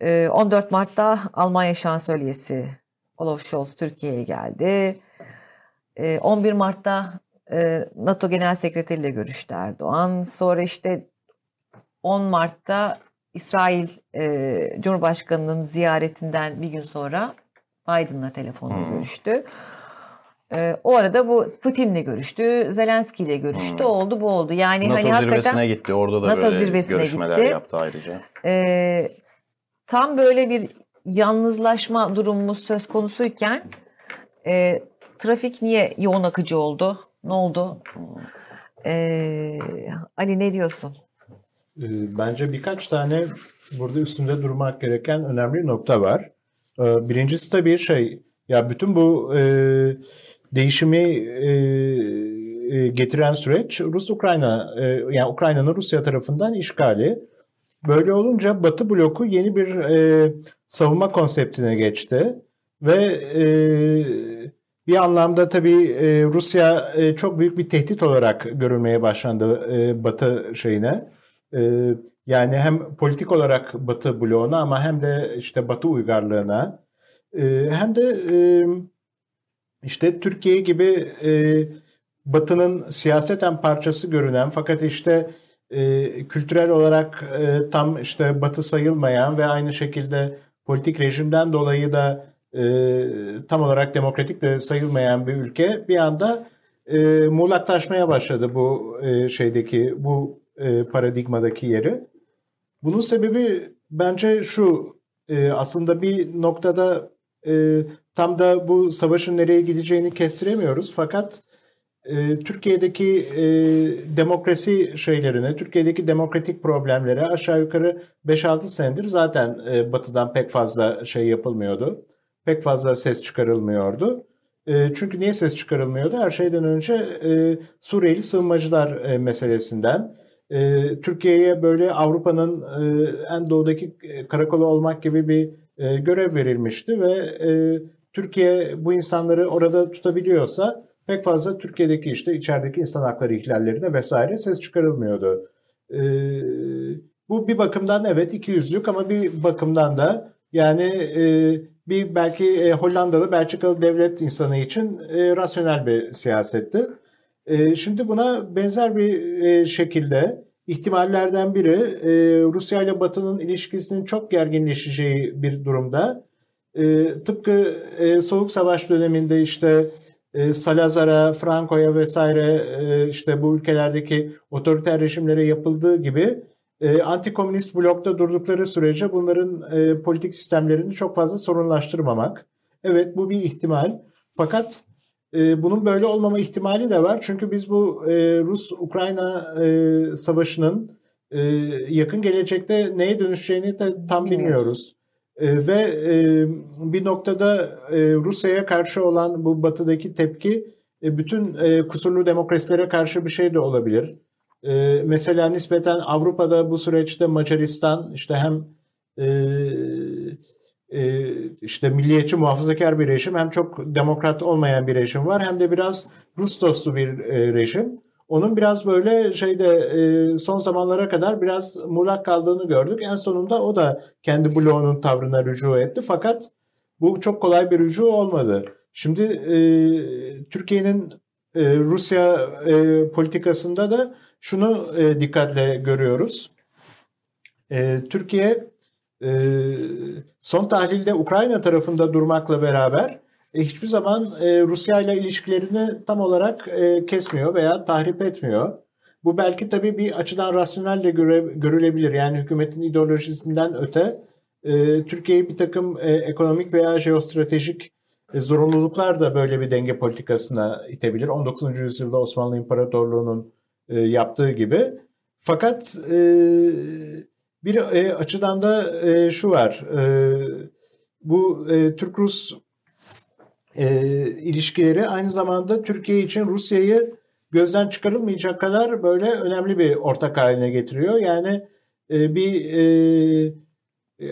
Ee, 14 Mart'ta Almanya Şansölyesi Olaf Scholz Türkiye'ye geldi. Ee, 11 Mart'ta NATO Genel Sekreteri ile görüştü Erdoğan. Sonra işte 10 Mart'ta İsrail e, Cumhurbaşkanı'nın ziyaretinden bir gün sonra Biden'la telefonla hmm. görüştü. E, o arada bu Putin'le görüştü, Zelenski ile görüştü. Hmm. Oldu bu oldu. Yani NATO hani zirvesine gitti. Orada da NATO böyle görüşmeler gitti. yaptı ayrıca. E, tam böyle bir yalnızlaşma durumumuz söz konusuyken e, trafik niye yoğun akıcı oldu? Ne oldu? Ee, Ali ne diyorsun? Ee, bence birkaç tane burada üstünde durmak gereken önemli nokta var. Ee, birincisi tabii şey, ya bütün bu e, değişimi e, e, getiren süreç Rus-Ukrayna, e, yani Ukrayna'nın Rusya tarafından işgali. Böyle olunca Batı bloku yeni bir e, savunma konseptine geçti ve e, bir anlamda tabii e, Rusya e, çok büyük bir tehdit olarak görülmeye başlandı e, Batı şeyine. Yani hem politik olarak Batı bloğuna ama hem de işte Batı uygarlığına hem de işte Türkiye gibi Batı'nın siyaseten parçası görünen fakat işte kültürel olarak tam işte Batı sayılmayan ve aynı şekilde politik rejimden dolayı da e, tam olarak demokratik de sayılmayan bir ülke bir anda e, muğlaklaşmaya başladı bu e, şeydeki bu e, paradigmadaki yeri. Bunun sebebi bence şu e, aslında bir noktada e, tam da bu savaşın nereye gideceğini kestiremiyoruz fakat e, Türkiye'deki e, demokrasi şeylerine, Türkiye'deki demokratik problemlere aşağı yukarı 5-6 senedir zaten e, Batı'dan pek fazla şey yapılmıyordu. Pek fazla ses çıkarılmıyordu. E, çünkü niye ses çıkarılmıyordu? Her şeyden önce e, Suriyeli sığınmacılar e, meselesinden. Türkiye'ye böyle Avrupa'nın en doğudaki karakolu olmak gibi bir görev verilmişti ve Türkiye bu insanları orada tutabiliyorsa pek fazla Türkiye'deki işte içerideki insan hakları ihlallerine vesaire ses çıkarılmıyordu. Bu bir bakımdan evet iki yüzlük ama bir bakımdan da yani bir belki e, Hollandalı, Belçikalı devlet insanı için e, rasyonel bir siyasetti. E, şimdi buna benzer bir e, şekilde ihtimallerden biri e, Rusya ile Batı'nın ilişkisinin çok gerginleşeceği bir durumda. E, tıpkı e, Soğuk Savaş döneminde işte e, Salazar'a, Franco'ya vesaire e, işte bu ülkelerdeki otoriter rejimlere yapıldığı gibi e, anti-komünist blokta durdukları sürece bunların e, politik sistemlerini çok fazla sorunlaştırmamak. Evet bu bir ihtimal. Fakat e, bunun böyle olmama ihtimali de var. Çünkü biz bu e, Rus-Ukrayna e, savaşının e, yakın gelecekte neye dönüşeceğini de tam bilmiyoruz. E, ve e, bir noktada e, Rusya'ya karşı olan bu batıdaki tepki e, bütün e, kusurlu demokrasilere karşı bir şey de olabilir. E, mesela nispeten Avrupa'da bu süreçte Macaristan işte hem e, e, işte milliyetçi muhafazakar bir rejim hem çok demokrat olmayan bir rejim var hem de biraz Rus dostu bir e, rejim. Onun biraz böyle şeyde e, son zamanlara kadar biraz muğlak kaldığını gördük. En sonunda o da kendi bloğunun tavrına rücu etti. Fakat bu çok kolay bir rücu olmadı. Şimdi e, Türkiye'nin e, Rusya e, politikasında da şunu e, dikkatle görüyoruz. E, Türkiye e, son tahlilde Ukrayna tarafında durmakla beraber e, hiçbir zaman e, Rusya ile ilişkilerini tam olarak e, kesmiyor veya tahrip etmiyor. Bu belki tabii bir açıdan rasyonel de göre, görülebilir. Yani hükümetin ideolojisinden öte e, Türkiye'yi bir takım e, ekonomik veya jeostratejik e, zorunluluklar da böyle bir denge politikasına itebilir. 19. yüzyılda Osmanlı İmparatorluğu'nun e, yaptığı gibi. Fakat e, bir e, açıdan da e, şu var. E, bu e, Türk-Rus e, ilişkileri aynı zamanda Türkiye için Rusya'yı gözden çıkarılmayacak kadar böyle önemli bir ortak haline getiriyor. Yani e, bir e,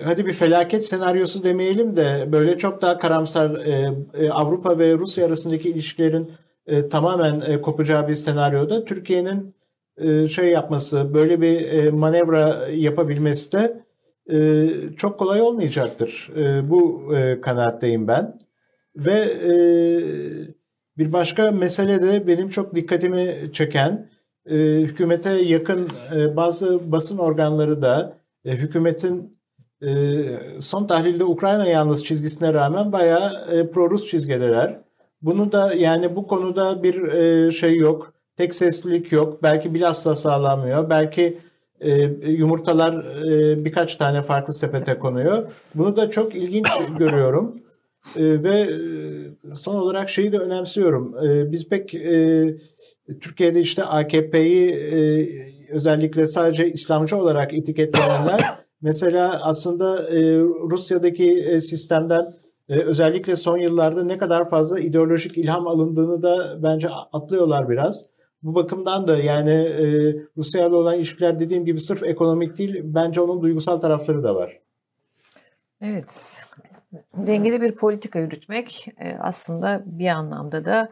hadi bir felaket senaryosu demeyelim de böyle çok daha karamsar e, e, Avrupa ve Rusya arasındaki ilişkilerin e, tamamen e, kopacağı bir senaryoda Türkiye'nin e, şey yapması, böyle bir e, manevra yapabilmesi de e, çok kolay olmayacaktır. E, bu e, kanaatteyim ben. Ve e, bir başka mesele de benim çok dikkatimi çeken e, hükümete yakın e, bazı basın organları da e, hükümetin e, son tahlilde Ukrayna yalnız çizgisine rağmen bayağı e, pro-Rus çizgideler. Bunu da yani bu konuda bir e, şey yok. Tek seslilik yok. Belki bilhassa sağlanmıyor. Belki e, yumurtalar e, birkaç tane farklı sepete konuyor. Bunu da çok ilginç <coughs> görüyorum. E, ve e, son olarak şeyi de önemsiyorum. E, biz pek e, Türkiye'de işte AKP'yi e, özellikle sadece İslamcı olarak etiketleyenler <coughs> mesela aslında e, Rusya'daki e, sistemden e, özellikle son yıllarda ne kadar fazla ideolojik ilham alındığını da bence atlıyorlar biraz. Bu bakımdan da yani e, Rusya ile olan ilişkiler dediğim gibi sırf ekonomik değil bence onun duygusal tarafları da var. Evet. Dengeli bir politika yürütmek e, aslında bir anlamda da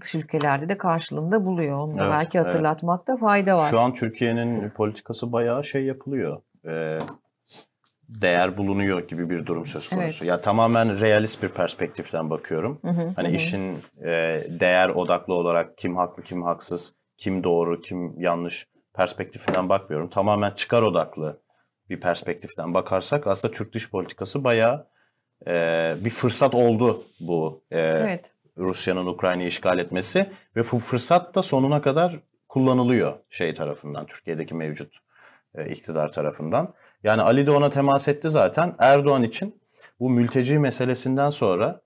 dış ülkelerde de karşılığında buluyor. Onu da Evet, belki evet. hatırlatmakta fayda var. Şu an Türkiye'nin politikası bayağı şey yapılıyor. Ee, değer bulunuyor gibi bir durum söz konusu. Ya tamamen realist bir perspektiften bakıyorum. Hı hı, Hani hı. işin e, değer odaklı olarak kim haklı, kim haksız, kim doğru, kim yanlış perspektifinden bakmıyorum. Tamamen çıkar odaklı bir perspektiften bakarsak aslında Türk dış politikası bayağı e, bir fırsat oldu bu e, Evet. Rusya'nın Ukrayna'yı işgal etmesi ve bu fırsat da sonuna kadar kullanılıyor şey tarafından, Türkiye'deki mevcut e, iktidar tarafından. Yani Ali de ona temas etti zaten. Erdoğan için bu mülteci meselesinden sonra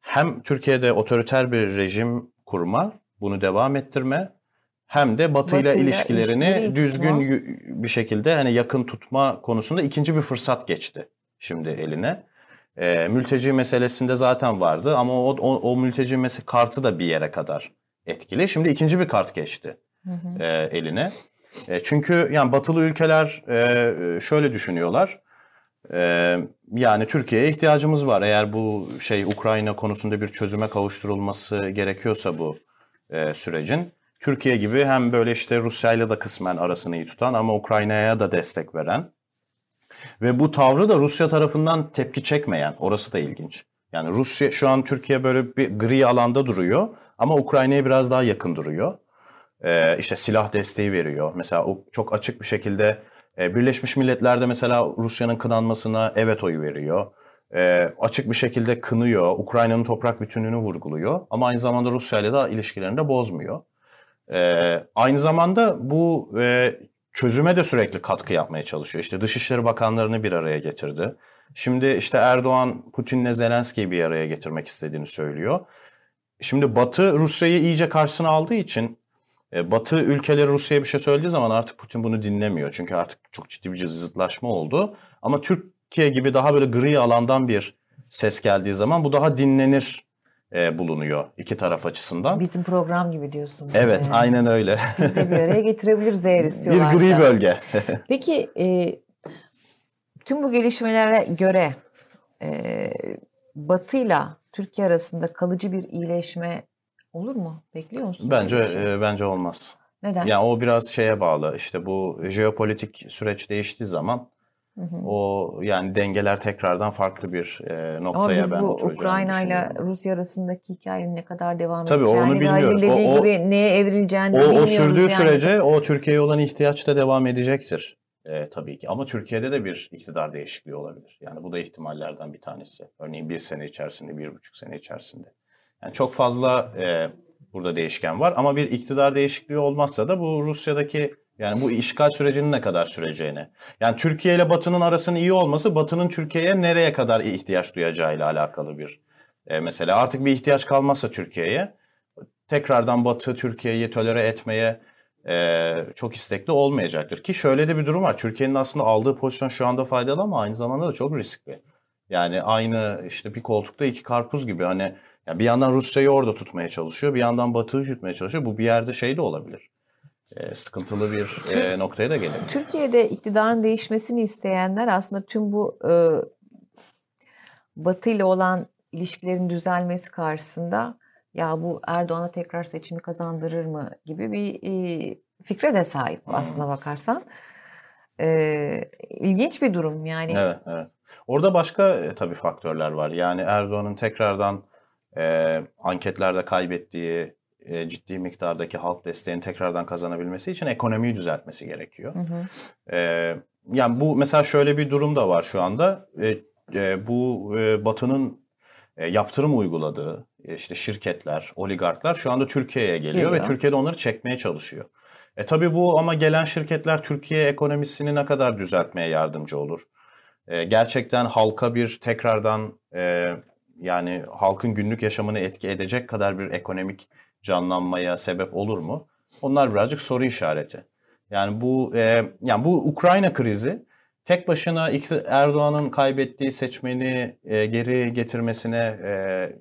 hem Türkiye'de otoriter bir rejim kurma, bunu devam ettirme hem de Batı ile ilişkilerini ilişkileri düzgün tutma. y- bir şekilde hani yakın tutma konusunda ikinci bir fırsat geçti şimdi eline. E, mülteci meselesinde zaten vardı ama o, o, o mülteci mese kartı da bir yere kadar etkili. Şimdi ikinci bir kart geçti Hı hı. e, eline. E, çünkü yani batılı ülkeler e, şöyle düşünüyorlar. E, yani Türkiye'ye ihtiyacımız var. Eğer bu şey Ukrayna konusunda bir çözüme kavuşturulması gerekiyorsa bu sürecin. Türkiye gibi hem böyle işte Rusya'yla da kısmen arasını iyi tutan ama Ukrayna'ya da destek veren ve bu tavrı da Rusya tarafından tepki çekmeyen, orası da ilginç. Yani Rusya şu an Türkiye böyle bir gri alanda duruyor ama Ukrayna'ya biraz daha yakın duruyor. Ee, işte silah desteği veriyor. Mesela o çok açık bir şekilde e, Birleşmiş Milletler'de mesela Rusya'nın kınanmasına evet oyu veriyor. Ee, açık bir şekilde kınıyor. Ukrayna'nın toprak bütünlüğünü vurguluyor. Ama aynı zamanda Rusya ile de ilişkilerini de bozmuyor. Ee, aynı zamanda bu e, çözüme de sürekli katkı yapmaya çalışıyor. İşte Dışişleri Bakanlarını bir araya getirdi. Şimdi işte Erdoğan Putin'le Zelenski'yi bir araya getirmek istediğini söylüyor. Şimdi Batı Rusya'yı iyice karşısına aldığı için Batı ülkeleri Rusya'ya bir şey söylediği zaman artık Putin bunu dinlemiyor. Çünkü artık çok ciddi bir zıtlaşma oldu. Ama Türkiye gibi daha böyle gri alandan bir ses geldiği zaman bu daha dinlenir e, bulunuyor iki taraf açısından. Bizim program gibi diyorsun. Evet, Ee, aynen öyle. Biz de bir araya getirebiliriz eğer <laughs> bir istiyorlarsa. gri bölge. <laughs> Peki e, tüm bu gelişmelere göre e, Batı'yla Türkiye arasında kalıcı bir iyileşme olur mu? Bekliyor musun? bence şey? e, bence olmaz. Neden? Yani o biraz şeye bağlı. İşte bu jeopolitik süreç değiştiği zaman Hı hı. o yani dengeler tekrardan farklı bir e, Ama noktaya biz ben bu oturacağını Ukrayna ile. Rusya arasındaki hikayenin ne kadar devam Tabii, edeceğini onu bilmiyoruz. Halil'in O- dediği o- gibi neye evrileceğini O, bilmiyoruz. o sürdüğü yani. sürece o Türkiye'ye olan ihtiyaç da devam edecektir e, tabii ki. Ama Türkiye'de de bir iktidar değişikliği olabilir. Yani bu da ihtimallerden bir tanesi. Örneğin bir sene içerisinde, bir buçuk sene içerisinde. Yani çok fazla e, burada değişken var. Ama bir iktidar değişikliği olmazsa da bu Rusya'daki yani bu işgal sürecinin ne kadar süreceğini. Yani Türkiye ile Batı'nın arasının iyi olması Batı'nın Türkiye'ye nereye kadar ihtiyaç duyacağıyla alakalı bir e, mesele. Artık bir ihtiyaç kalmazsa Türkiye'ye tekrardan Batı Türkiye'yi tolere etmeye e, çok istekli olmayacaktır. Ki şöyle de bir durum var. Türkiye'nin aslında aldığı pozisyon şu anda faydalı ama aynı zamanda da çok riskli. Yani aynı işte bir koltukta iki karpuz gibi hani yani bir yandan Rusya'yı orada tutmaya çalışıyor, bir yandan Batı'yı tutmaya çalışıyor. Bu bir yerde şey de olabilir. E, sıkıntılı bir e, noktaya da gelebilir. Türkiye'de iktidarın değişmesini isteyenler aslında tüm bu e, Batı ile olan ilişkilerin düzelmesi karşısında ya bu Erdoğan'a tekrar seçimi kazandırır mı gibi bir e, fikre de sahip Hmm. aslına bakarsan. E, ilginç bir durum yani. Evet, evet. Orada başka e, tabii faktörler var. Yani Erdoğan'ın tekrardan e, anketlerde kaybettiği e, ciddi miktardaki halk desteğini tekrardan kazanabilmesi için ekonomiyi düzeltmesi gerekiyor. Hı hı. E, yani bu mesela şöyle bir durum da var şu anda. E, e, bu e, Batı'nın e, yaptırım uyguladığı e, işte şirketler, oligarklar şu anda Türkiye'ye geliyor, ve Geliyor. Türkiye'de onları çekmeye çalışıyor. E tabii bu ama gelen şirketler Türkiye ekonomisini ne kadar düzeltmeye yardımcı olur? E, gerçekten halka bir tekrardan e, yani halkın günlük yaşamını etki edecek kadar bir ekonomik canlanmaya sebep olur mu? Onlar birazcık soru işareti. Yani bu e, yani bu Ukrayna krizi tek başına Erdoğan'ın kaybettiği seçmeni e, geri getirmesine e,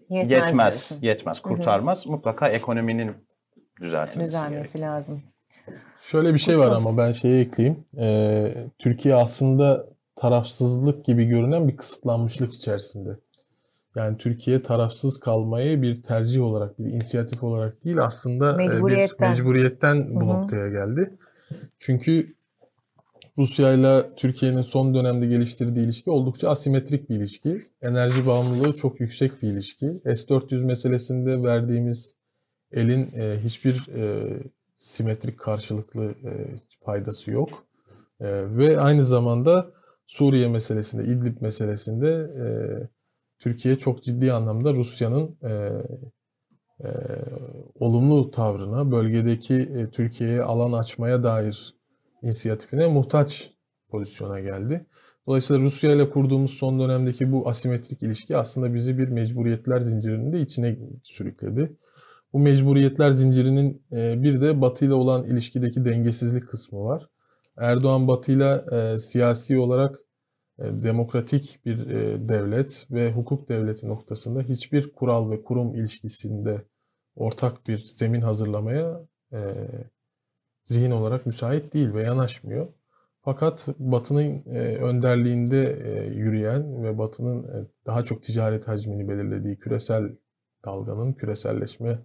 Yetmez yetmez, diyorsun. yetmez, Hı hı. kurtarmaz. Mutlaka ekonominin düzeltilmesi. Düzelmesi lazım. Şöyle bir şey var ama ben şeyi ekleyeyim. Ee, Türkiye aslında tarafsızlık gibi görünen bir kısıtlanmışlık içerisinde. Yani Türkiye tarafsız kalmayı bir tercih olarak, bir inisiyatif olarak değil aslında Mecburiyetten. bir mecburiyetten bu Hı hı. noktaya geldi. Çünkü Rusya ile Türkiye'nin son dönemde geliştirdiği ilişki oldukça asimetrik bir ilişki. Enerji bağımlılığı çok yüksek bir ilişki. S-400 meselesinde verdiğimiz elin e, hiçbir e, simetrik karşılıklı e, faydası yok. E, ve aynı zamanda Suriye meselesinde, İdlib meselesinde e, Türkiye çok ciddi anlamda Rusya'nın e, e, olumlu tavrına, bölgedeki e, Türkiye'ye alan açmaya dair inisiyatifine muhtaç pozisyona geldi. Dolayısıyla Rusya ile kurduğumuz son dönemdeki bu asimetrik ilişki aslında bizi bir mecburiyetler zincirinin de içine sürükledi. Bu mecburiyetler zincirinin e, bir de Batı ile olan ilişkideki dengesizlik kısmı var. Erdoğan Batı ile e, siyasi olarak demokratik bir e, devlet ve hukuk devleti noktasında hiçbir kural ve kurum ilişkisinde ortak bir zemin hazırlamaya e, zihin olarak müsait değil ve yanaşmıyor. Fakat Batı'nın e, önderliğinde e, yürüyen ve Batı'nın e, daha çok ticaret hacmini belirlediği küresel dalganın, küreselleşme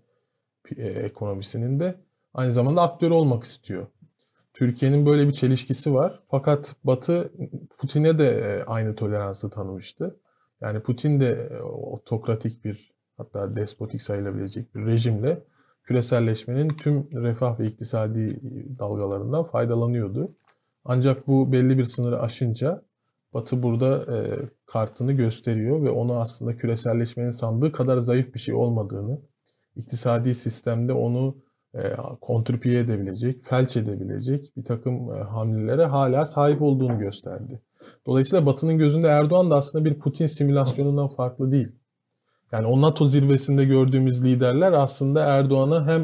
e, ekonomisinin de aynı zamanda aktörü olmak istiyor. Türkiye'nin böyle bir çelişkisi var. Fakat Batı Putin'e de e, aynı toleransı tanımıştı. Yani Putin de e, otokratik bir hatta despotik sayılabilecek bir rejimle küreselleşmenin tüm refah ve iktisadi dalgalarından faydalanıyordu. Ancak bu belli bir sınırı aşınca Batı burada e, kartını gösteriyor ve onu aslında küreselleşmenin sandığı kadar zayıf bir şey olmadığını, iktisadi sistemde onu e, kontrpiye edebilecek, felç edebilecek bir takım e, hamlelere hala sahip olduğunu gösterdi. Dolayısıyla Batı'nın gözünde Erdoğan da aslında bir Putin simülasyonundan farklı değil. Yani o NATO zirvesinde gördüğümüz liderler aslında Erdoğan'a hem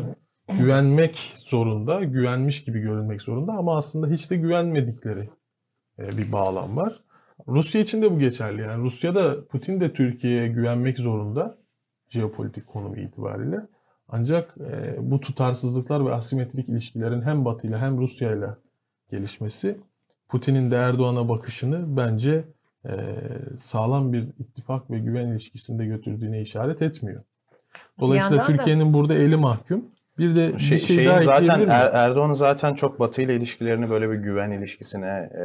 güvenmek zorunda, güvenmiş gibi görünmek zorunda ama aslında hiç de güvenmedikleri e, bir bağlam var. Rusya için de bu geçerli. Yani Rusya da Putin de Türkiye'ye güvenmek zorunda jeopolitik konumu itibariyle. Ancak e, bu tutarsızlıklar ve asimetrik ilişkilerin hem Batı ile hem Rusya ile gelişmesi Putin'in de Erdoğan'a bakışını bence e, sağlam bir ittifak ve güven ilişkisinde götürdüğüne işaret etmiyor. Dolayısıyla yandan da- Türkiye'nin burada eli mahkum. Bir de Şey, bir şey şeyin daha zaten? Er- Erdoğan'ın zaten çok Batı ile ilişkilerini böyle bir güven ilişkisine e,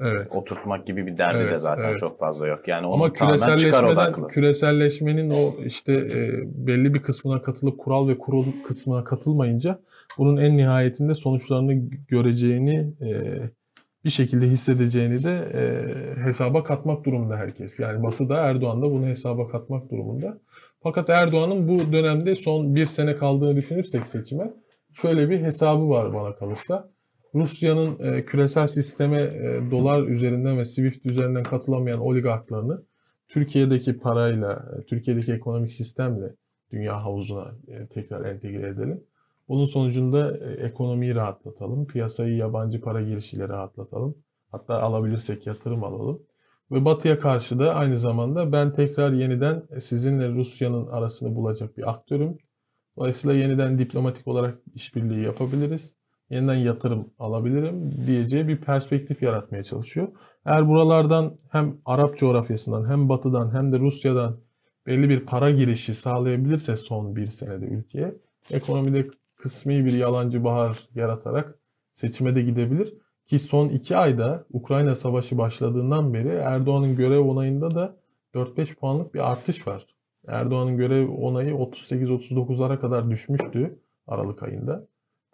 Evet. oturtmak gibi bir derdi de Evet, zaten evet. çok fazla yok. Yani onu Ama küreselleşmeden küreselleşmenin o işte e, belli bir kısmına katılıp kural ve kurul kısmına katılmayınca bunun en nihayetinde sonuçlarını göreceğini e, bir şekilde hissedeceğini de e, hesaba katmak durumunda herkes. Yani Batı da Erdoğan da bunu hesaba katmak durumunda. Fakat Erdoğan'ın bu dönemde son bir sene kaldığını düşünürsek seçime şöyle bir hesabı var bana kalırsa. Rusya'nın e, küresel sisteme e, dolar üzerinden ve Swift üzerinden katılamayan oligarklarını Türkiye'deki parayla, e, Türkiye'deki ekonomik sistemle dünya havuzuna e, tekrar entegre edelim. Bunun sonucunda e, ekonomiyi rahatlatalım, piyasayı yabancı para girişiyle rahatlatalım. Hatta alabilirsek yatırım alalım. Ve Batı'ya karşı da aynı zamanda ben tekrar yeniden sizinle Rusya'nın arasını bulacak bir aktörüm. Dolayısıyla yeniden diplomatik olarak işbirliği yapabiliriz. Yeniden yatırım alabilirim diyeceği bir perspektif yaratmaya çalışıyor. Eğer buralardan hem Arap coğrafyasından hem Batı'dan hem de Rusya'dan belli bir para girişi sağlayabilirse son bir senede ülkeye ekonomide kısmi bir yalancı bahar yaratarak seçime de gidebilir. Ki son iki ayda Ukrayna Savaşı başladığından beri Erdoğan'ın görev onayında da 4-5 puanlık bir artış var. Erdoğan'ın görev onayı 38-39'lara kadar düşmüştü Aralık ayında.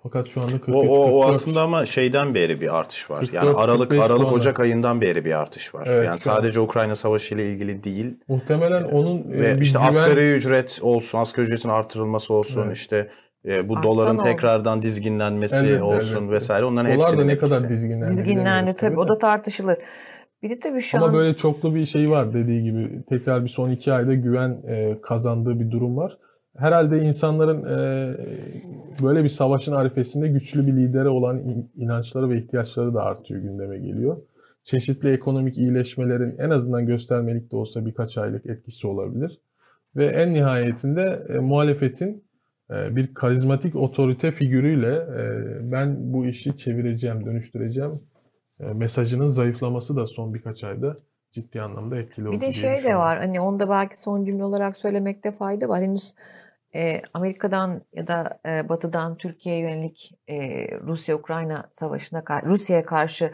Fakat şu anda 43 O, o, o 44. aslında ama şeyden beri bir artış var. 44, yani Aralık 45 Aralık puanı. Ocak ayından beri bir artış var. Evet, yani şu an- sadece Ukrayna Savaşı ile ilgili değil. muhtemelen onun e, Ve bir işte güven- asgari ücret olsun, asgari ücretin artırılması olsun, Evet. işte e, bu Artsa doların oldu? tekrardan dizginlenmesi Elbette, olsun elbette. vesaire. Onların Dolar da ne etkisi. kadar dizginlendi. Dizginlendi tabii. O da tartışılır. Bir de tabii şu Ama an böyle çoklu bir şey var dediği gibi. Tekrar bir son iki ayda güven e, kazandığı bir durum var. Herhalde insanların e, böyle bir savaşın arifesinde güçlü bir lidere olan in- inançları ve ihtiyaçları da artıyor gündeme geliyor. Çeşitli ekonomik iyileşmelerin en azından göstermelik de olsa birkaç aylık etkisi olabilir. Ve en nihayetinde e, muhalefetin bir karizmatik otorite figürüyle e, ben bu işi çevireceğim, dönüştüreceğim e, mesajının zayıflaması da son birkaç ayda ciddi anlamda etkili oldu Bir de şey de var. Hani onu da belki son cümle olarak söylemekte fayda var. Henüz e, Amerika'dan ya da e, Batı'dan Türkiye'ye yönelik e, Rusya-Ukrayna savaşına kar- Rusya'ya karşı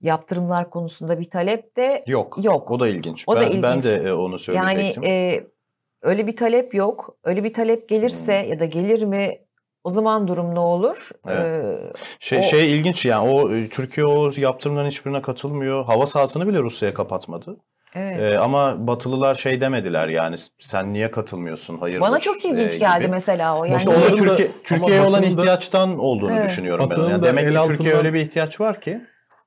yaptırımlar konusunda bir talep de Yok. Yok. O da ilginç. O da ben, ben ilginç. de e, onu yani söyleyecektim. e, öyle bir talep yok. Öyle bir talep gelirse Hmm. ya da gelir mi o zaman durum ne olur? Evet. E, Şey o- şey ilginç yani o e, Türkiye o yaptırımların hiçbirine katılmıyor. Hava sahasını bile Rusya'ya kapatmadı. evet. E, ama Batılılar şey demediler yani sen niye katılmıyorsun? Hayır. Bana çok ilginç geldi mesela o. Yani İşte Türkiye, Türkiye'ye olan ihtiyaçtan olduğunu Evet. düşünüyorum ben. Batı'nın Yani da demek ki el Türkiye'ye altından- öyle bir ihtiyaç var ki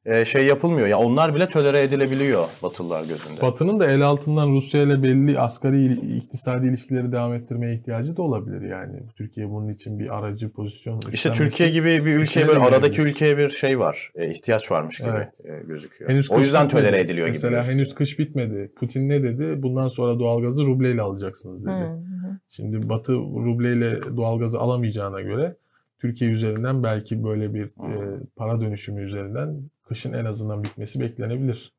e, şey yapılmıyor. Ya onlar bile tolere edilebiliyor Batılılar gözünde. Batı'nın da el altından Rusya ile belli asgari iktisadi ilişkileri devam ettirmeye ihtiyacı da olabilir yani. Türkiye bunun için bir aracı pozisyon İşte Türkiye gibi bir ülke işine böyle aradaki gelebilir. ülkeye bir şey var. e, ihtiyaç varmış gibi Evet. e, gözüküyor. Henüz o yüzden bitmedi. tolere ediliyor gibi. Mesela henüz kış bitmedi. Putin ne dedi? Bundan sonra doğalgazı rubleyle alacaksınız dedi. Hı hı. Şimdi Batı rubleyle doğalgazı alamayacağına göre Türkiye üzerinden belki böyle bir e, para dönüşümü üzerinden kışın en azından bitmesi beklenebilir.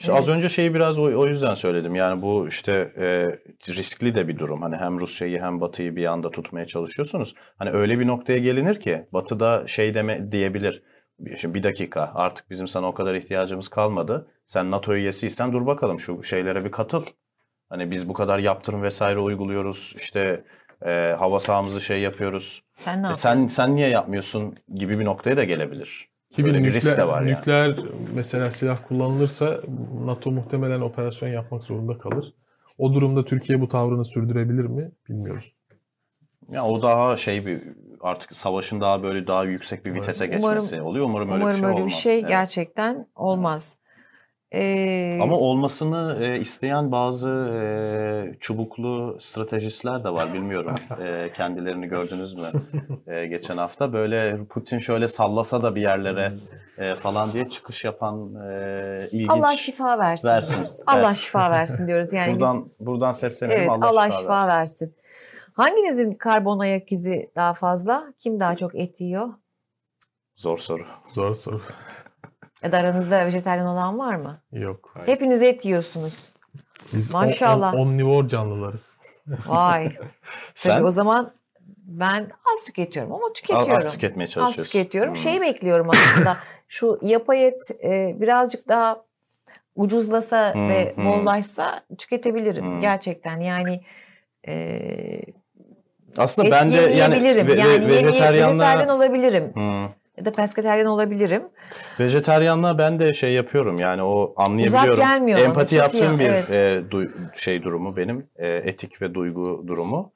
İşte az önce şeyi biraz o, o yüzden söyledim. Yani bu işte e, riskli de bir durum. Hani hem Rusya'yı hem Batı'yı bir anda tutmaya çalışıyorsunuz. Hani öyle bir noktaya gelinir ki Batı'da şey deme diyebilir. Şimdi bir dakika artık bizim sana o kadar ihtiyacımız kalmadı. Sen NATO üyesiysen dur bakalım şu şeylere bir katıl. Hani biz bu kadar yaptırım vesaire uyguluyoruz. İşte e, hava sahamızı şey yapıyoruz. Sen ne E, yapıyorsun? sen sen niye yapmıyorsun gibi bir noktaya da gelebilir. Ki bir risk nükleer, de var yani. nükleer mesela silah kullanılırsa NATO muhtemelen operasyon yapmak zorunda kalır. O durumda Türkiye bu tavrını sürdürebilir mi bilmiyoruz. Ya o daha şey bir artık savaşın daha böyle daha yüksek bir vitese Umarım- geçmesi oluyor. Umarım öyle Umarım bir şey öyle olmaz. bir şey Evet. gerçekten olmaz. Ee, Ama olmasını e, isteyen bazı e, çubuklu stratejistler de var bilmiyorum. <laughs> E, kendilerini gördünüz mü e, geçen hafta? Böyle Putin şöyle sallasa da bir yerlere e, falan diye çıkış yapan e, ilginç. Allah şifa versin. Versin. Allah şifa versin diyoruz. Yani biz- buradan buradan seslenelim evet Allah, Allah, şifa, şifa versin. versin. Hanginizin karbon ayak izi daha fazla? Kim daha çok et yiyor? Zor soru. Zor soru. Ya da aranızda vejetaryen olan var mı? Yok. Hepiniz et yiyorsunuz. Biz Maşallah. o- omnivor canlılarız. Vay. <laughs> Sen Tabii o zaman ben az tüketiyorum ama az, tüketiyorum. az tüketmeye Az çalışıyorsun. tüketiyorum. Hmm. Şeyi bekliyorum aslında. <laughs> Şu yapay et e, birazcık daha ucuzlasa Hmm, ve hmm. bollaşsa tüketebilirim Hmm. gerçekten. Yani e, Aslında et ben de yani, yemeyebilirim. ve, yani vejetaryenliğe- vejetaryen olabilirim. Hmm. Ya da pesketaryen olabilirim. Vejetaryenliğe ben de şey yapıyorum yani o anlayabiliyorum. gelmiyor bana, Empati yaptığım bir evet. e, duy- şey durumu benim. E, etik ve duygu durumu.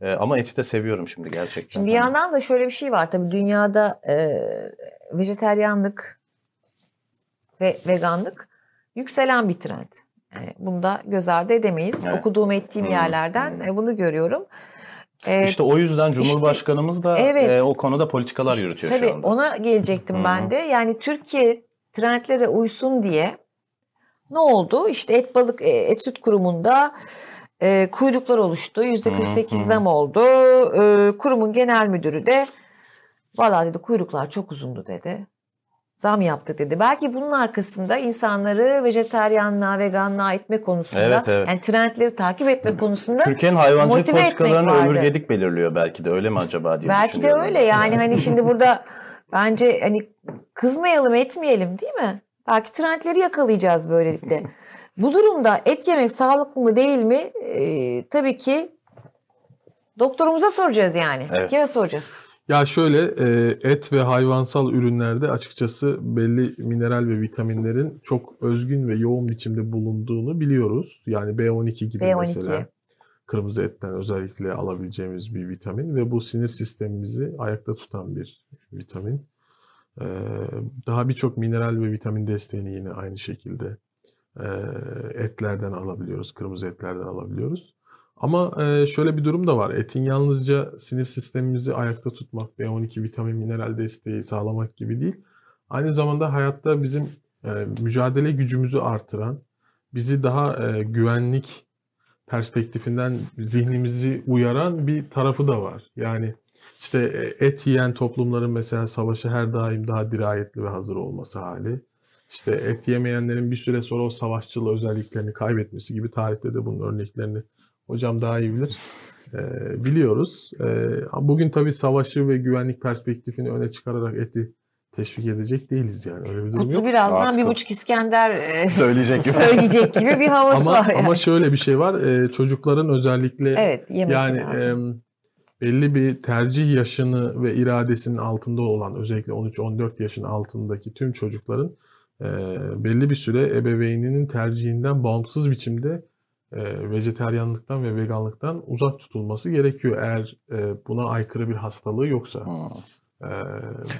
E, ama eti de seviyorum şimdi gerçekten. Şimdi bir Hani- yandan da şöyle bir şey var. Tabii dünyada e, vejeteryanlık ve veganlık yükselen bir trend. Yani bunu da göz ardı edemeyiz. Evet. Okuduğum ettiğim Hmm, yerlerden hmm. e, bunu görüyorum. E, İşte o yüzden Cumhurbaşkanımız da evet. e, o konuda politikalar yürütüyor Tabii şu anda. ona gelecektim ben de. Yani Türkiye trendlere uysun diye ne oldu? İşte Et Balık e, Et Süt Kurumu'nda e, kuyruklar oluştu. %48 Hı hı. zam oldu. E, kurumun genel müdürü de valla dedi kuyruklar çok uzundu dedi. Zam yaptı dedi. Belki bunun arkasında insanları vejeteryanlığa, veganlığa etme konusunda Evet, evet. yani trendleri takip etme konusunda Türkiye'nin hayvancılık politikalarını etmek Ömür vardı. Gedik belirliyor belki de öyle mi acaba diye Belki de öyle yani hani şimdi burada bence hani kızmayalım etmeyelim değil mi? Belki trendleri yakalayacağız böylelikle. Bu durumda et yemek sağlıklı mı değil mi? Ee, tabii ki doktorumuza soracağız yani. Evet. Kime soracağız? Ya şöyle e, et ve hayvansal ürünlerde açıkçası belli mineral ve vitaminlerin çok özgün ve yoğun biçimde bulunduğunu biliyoruz. Yani B12 gibi B12. mesela kırmızı etten özellikle alabileceğimiz bir vitamin ve bu sinir sistemimizi ayakta tutan bir vitamin. Ee, daha birçok mineral ve vitamin desteğini yine aynı şekilde e, etlerden alabiliyoruz, kırmızı etlerden alabiliyoruz. Ama e, şöyle bir durum da var. Etin yalnızca sinir sistemimizi ayakta tutmak, B12 vitamin mineral desteği sağlamak gibi değil. Aynı zamanda hayatta bizim e, mücadele gücümüzü artıran, bizi daha e, güvenlik perspektifinden zihnimizi uyaran bir tarafı da var. Yani işte et yiyen toplumların mesela savaşa her daim daha dirayetli ve hazır olması hali. işte et yemeyenlerin bir süre sonra o savaşçıl özelliklerini kaybetmesi gibi tarihte de bunun örneklerini hocam daha iyi bilir. E, biliyoruz. E, bugün tabii savaşı ve güvenlik perspektifini öne çıkararak eti teşvik edecek değiliz yani. Öyle bir durum Kutlu yok. birazdan Artık bir buçuk İskender e, <laughs> Söyleyecek gibi. söyleyecek gibi bir havası Ama, var yani. ama şöyle bir şey var. e, çocukların özellikle evet yani lazım. em, belli bir tercih yaşını ve iradesinin altında olan özellikle 13-14 yaşın altındaki tüm çocukların e, belli bir süre ebeveyninin tercihinden bağımsız biçimde e, vejeteryanlıktan ve veganlıktan uzak tutulması gerekiyor eğer e, buna aykırı bir hastalığı yoksa. Hmm. E,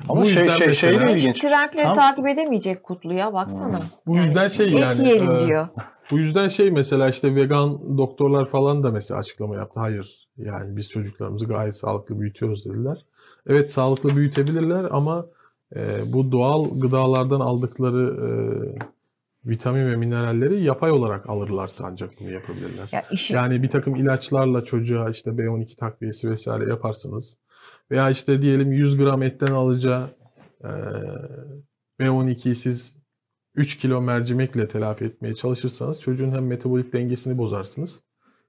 Ama bu şey- şey- şey de ilginç. trendleri Tam- takip edemeyecek Kutlu'ya baksana. bu yüzden şey Et yani yiyelim e, diyor. Bu yüzden şey mesela işte vegan doktorlar falan da mesela açıklama yaptı. Hayır yani biz çocuklarımızı gayet sağlıklı büyütüyoruz dediler. Evet sağlıklı büyütebilirler ama e, bu doğal gıdalardan aldıkları e, vitamin ve mineralleri yapay olarak alırlarsa ancak bunu yapabilirler. Ya işi Yani bir takım ilaçlarla çocuğa işte B12 takviyesi vesaire yaparsınız. Veya işte diyelim 100 gram etten alacağı e, B12'yi siz 3 kilo mercimekle telafi etmeye çalışırsanız çocuğun hem metabolik dengesini bozarsınız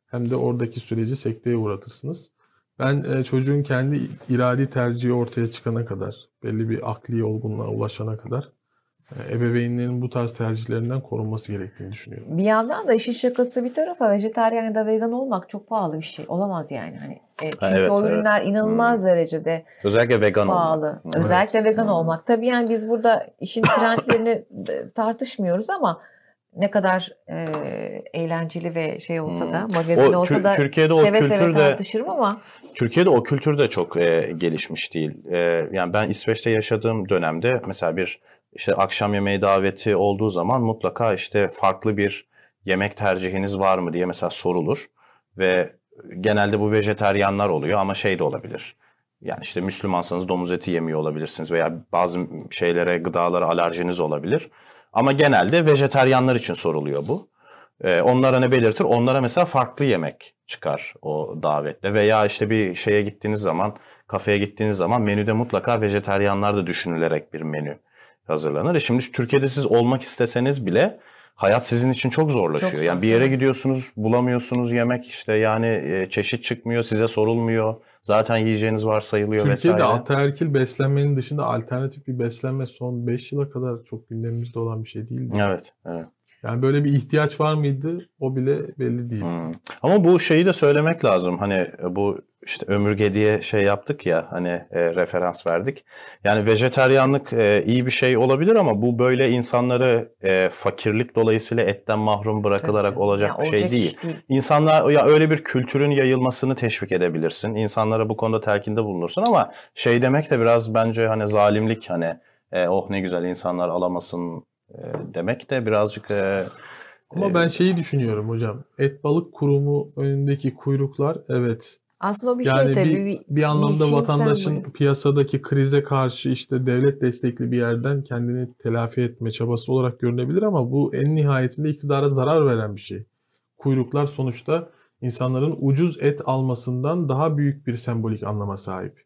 hem de oradaki süreci sekteye uğratırsınız. Ben e, çocuğun kendi iradi tercihi ortaya çıkana kadar, belli bir akli olgunluğa ulaşana kadar ebeveynlerin bu tarz tercihlerinden korunması gerektiğini düşünüyorum. bir yandan da işin şakası bir tarafa vejetaryen ya da vegan olmak çok pahalı bir şey. Olamaz yani. Hani e, çünkü evet, o evet. ürünler inanılmaz derecede Özellikle vegan pahalı. olmak. Özellikle vegan Hmm. olmak. Tabii yani biz burada işin <laughs> trendlerini tartışmıyoruz ama ne kadar e, eğlenceli ve şey olsa da, magazin Hmm. O olsa da Türkiye'de o seve seve kültür de tartışırım ama Türkiye'de o kültür de çok e, gelişmiş değil. E, yani ben İsveç'te yaşadığım dönemde mesela bir işte akşam yemeği daveti olduğu zaman mutlaka işte farklı bir yemek tercihiniz var mı diye mesela sorulur ve genelde bu vejeteryanlar oluyor ama şey de olabilir. Yani işte Müslümansanız domuz eti yemiyor olabilirsiniz veya bazı şeylere, gıdalara alerjiniz olabilir. Ama genelde vejeteryanlar için soruluyor bu. Ee, onlara ne belirtir? Onlara mesela farklı yemek çıkar o davette. Veya işte bir şeye gittiğiniz zaman, kafeye gittiğiniz zaman menüde mutlaka vejeteryanlar da düşünülerek bir menü hazırlanır. E şimdi Türkiye'de siz olmak isteseniz bile hayat sizin için çok zorlaşıyor. Çok yani bir yere gidiyorsunuz, bulamıyorsunuz yemek işte yani e, çeşit çıkmıyor, size sorulmuyor. Zaten yiyeceğiniz var sayılıyor Türkiye'de vesaire. ataerkil beslenmenin dışında alternatif bir beslenme son 5 yıla kadar çok gündemimizde olan bir şey değildi. Evet, evet. Yani böyle bir ihtiyaç var mıydı? O bile belli değil. Hmm. Ama bu şeyi de söylemek lazım. Hani bu işte ömürge diye şey yaptık ya hani e, referans verdik. Yani vejeteryanlık e, iyi bir şey olabilir ama bu böyle insanları e, fakirlik dolayısıyla etten mahrum bırakılarak Tabii. olacak Ya bir şey değil. değil. İnsanlar ya öyle bir kültürün yayılmasını teşvik edebilirsin. İnsanlara bu konuda telkinde bulunursun ama şey demek de biraz bence hani zalimlik hani e, oh ne güzel insanlar alamasın demek de birazcık e, Ama ben şeyi düşünüyorum hocam. Et balık kurumu önündeki kuyruklar evet. Aslında o bir yani şey tabii. bir, bir- bir anlamda vatandaşın sembolü. piyasadaki krize karşı işte devlet destekli bir yerden kendini telafi etme çabası olarak görünebilir ama bu en nihayetinde iktidara zarar veren bir şey. Kuyruklar sonuçta insanların ucuz et almasından daha büyük bir sembolik anlama sahip.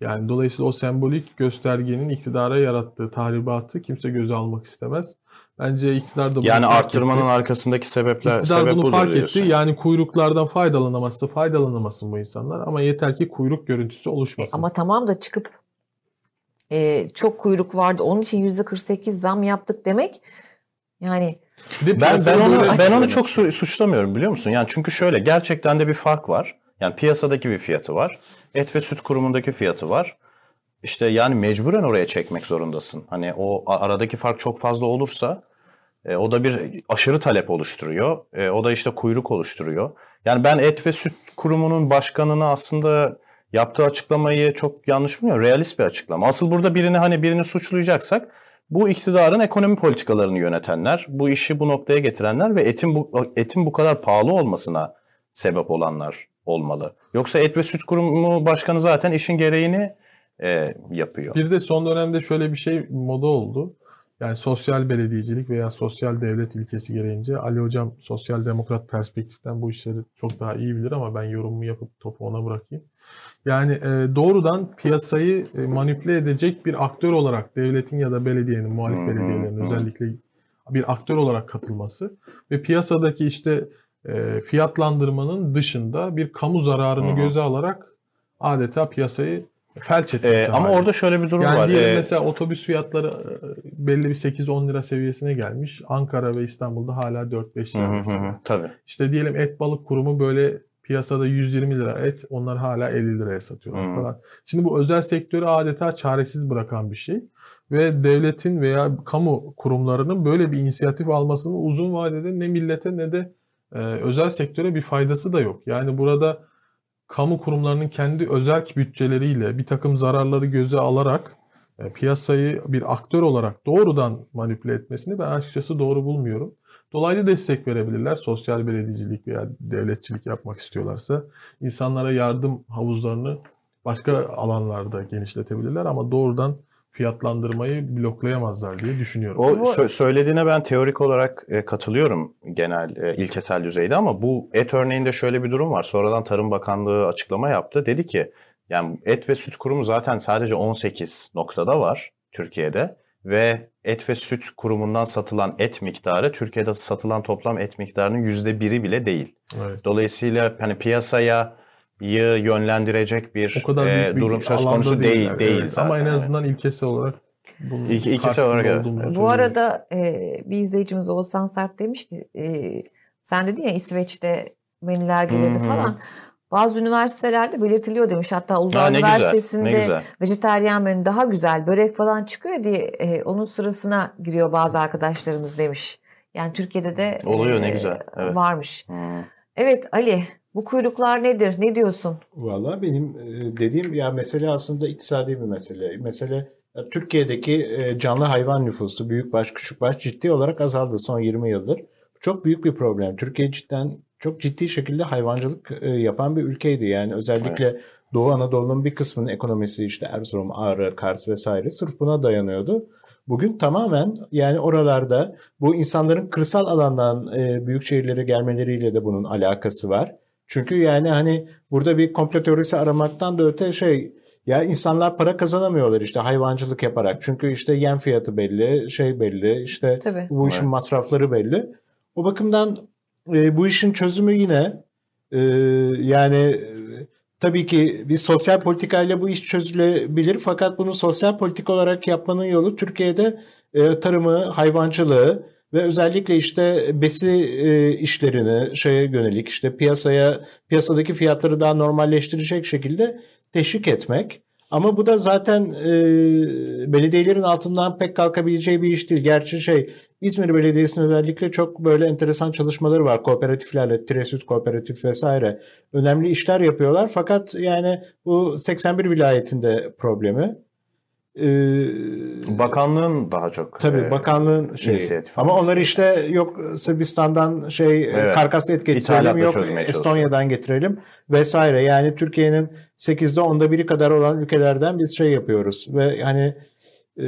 Yani dolayısıyla o sembolik göstergenin iktidara yarattığı tahribatı kimse göze almak istemez. Bence iktidar da bunu yani fark arttırmanın etti. arkasındaki sebepler İktidar sebep bunu budur fark diyorsun. etti. Yani kuyruklardan faydalanamazsa faydalanamasın bu insanlar. Ama yeter ki kuyruk görüntüsü E, oluşmasın. ama tamam da çıkıp e, çok kuyruk vardı. Onun için %48 zam yaptık demek yani de Ben ben onu ben onu çok su- suçlamıyorum biliyor musun? Yani çünkü şöyle gerçekten de bir fark var. Yani piyasadaki bir fiyatı var. Et ve süt kurumundaki fiyatı var. İşte yani mecburen oraya çekmek zorundasın. Hani o aradaki fark çok fazla olursa e, o da bir aşırı talep oluşturuyor. E, o da işte kuyruk oluşturuyor. Yani ben et ve süt kurumunun başkanını aslında yaptığı açıklamayı çok yanlış bulmuyorum. Realist bir açıklama. Asıl burada birini hani birini suçlayacaksak bu iktidarın ekonomi politikalarını yönetenler, bu işi bu noktaya getirenler ve etin bu etin bu kadar pahalı olmasına sebep olanlar olmalı. Yoksa et ve süt kurumu başkanı zaten işin gereğini e, yapıyor. Bir de son dönemde şöyle bir şey moda oldu. Yani sosyal belediyecilik veya sosyal devlet ilkesi gereğince Ali Hocam sosyal demokrat perspektiften bu işleri çok daha iyi bilir ama ben yorumumu yapıp topu ona bırakayım. Yani e, doğrudan piyasayı e, manipüle edecek bir aktör olarak devletin ya da belediyenin, muhalif belediyelerin özellikle bir aktör olarak katılması ve piyasadaki işte e, fiyatlandırmanın dışında bir kamu zararını Hı hı. göze alarak adeta piyasayı felç etmesi. Ee, ama hali. orada şöyle bir durum yani var. diyelim Ee, mesela otobüs fiyatları e, belli bir 8-10 lira seviyesine gelmiş. Ankara ve İstanbul'da hala 4-5 hı lira hı mesela. hı, tabii. İşte diyelim et balık kurumu böyle piyasada 120 lira et onlar hala 50 liraya satıyorlar Hı. falan. Şimdi bu özel sektörü adeta çaresiz bırakan bir şey. Ve devletin veya kamu kurumlarının böyle bir inisiyatif almasının uzun vadede ne millete ne de e, özel sektöre bir faydası da yok. Yani burada kamu kurumlarının kendi özel bütçeleriyle bir takım zararları göze alarak e, piyasayı bir aktör olarak doğrudan manipüle etmesini ben açıkçası doğru bulmuyorum. Dolaylı destek verebilirler. Sosyal belediyecilik veya devletçilik yapmak istiyorlarsa insanlara yardım havuzlarını başka alanlarda genişletebilirler ama doğrudan fiyatlandırmayı bloklayamazlar diye düşünüyorum. O sö- söylediğine ben teorik olarak e, katılıyorum genel e, ilkesel düzeyde ama bu et örneğinde şöyle bir durum var. Sonradan Tarım Bakanlığı açıklama yaptı. Dedi ki yani et ve süt kurumu zaten sadece 18 noktada var Türkiye'de ve et ve süt kurumundan satılan et miktarı Türkiye'de satılan toplam et miktarının yüzde biri bile değil. Evet. Dolayısıyla hani piyasaya yönlendirecek bir, O kadar e, bir durum söz konusu değil değil Evet. zaten. Ama en yani. azından ilkesel olarak bunun İlk- ilkesel karşısında olarak evet. Bu arada e, bir izleyicimiz Oğuzhan Sarp demiş ki e, sen dedin ya İsveç'te menüler gelirdi falan. Bazı üniversitelerde belirtiliyor demiş. Hatta Uludağ Ha, ne güzel, Üniversitesi'nde ne güzel. vejeteryan menü daha güzel börek falan çıkıyor diye e, onun sırasına giriyor bazı arkadaşlarımız demiş. Yani Türkiye'de de Oluyor, ne e, güzel, evet. varmış. Hmm. Evet Ali bu kuyruklar nedir? Ne diyorsun? Valla benim e, dediğim ya mesele aslında iktisadi bir mesele. Mesele ya Türkiye'deki e, canlı hayvan nüfusu büyükbaş küçükbaş ciddi olarak azaldı son 20 yıldır. Bu Çok büyük bir problem. Türkiye cidden çok ciddi şekilde hayvancılık e, yapan bir ülkeydi. Yani özellikle Doğu Anadolu'nun bir kısmının ekonomisi işte Erzurum, Ağrı, Kars vesaire sırf buna dayanıyordu. Bugün tamamen yani oralarda bu insanların kırsal alandan e, büyük şehirlere gelmeleriyle de bunun alakası var. Çünkü yani hani burada bir komplo teorisi aramaktan da öte şey ya insanlar para kazanamıyorlar işte hayvancılık yaparak. Çünkü işte yem fiyatı belli, şey belli, işte Tabii. bu işin Evet. masrafları belli. O bakımdan e, bu işin çözümü yine e, yani e, tabii ki bir sosyal politikayla bu iş çözülebilir fakat bunu sosyal politik olarak yapmanın yolu Türkiye'de e, tarımı, hayvancılığı ve özellikle işte besi e, işlerini şeye yönelik işte piyasaya piyasadaki fiyatları daha normalleştirecek şekilde teşvik etmek. Ama bu da zaten e, belediyelerin altından pek kalkabileceği bir iş değil. Gerçi şey İzmir Belediyesi'nin özellikle çok böyle enteresan çalışmaları var. Kooperatiflerle, Tresüt Kooperatif vesaire önemli işler yapıyorlar. Fakat yani bu 81 vilayetinde problemi. Ee, Bakanlığın daha çok Tabii e, bakanlığın şeyi. Ama onlar işte yok Sırbistan'dan şey Evet. karkas et getirelim yok Estonya'dan getirelim vesaire. Yani Türkiye'nin 8'de 10'da biri kadar olan ülkelerden biz şey yapıyoruz ve hani e,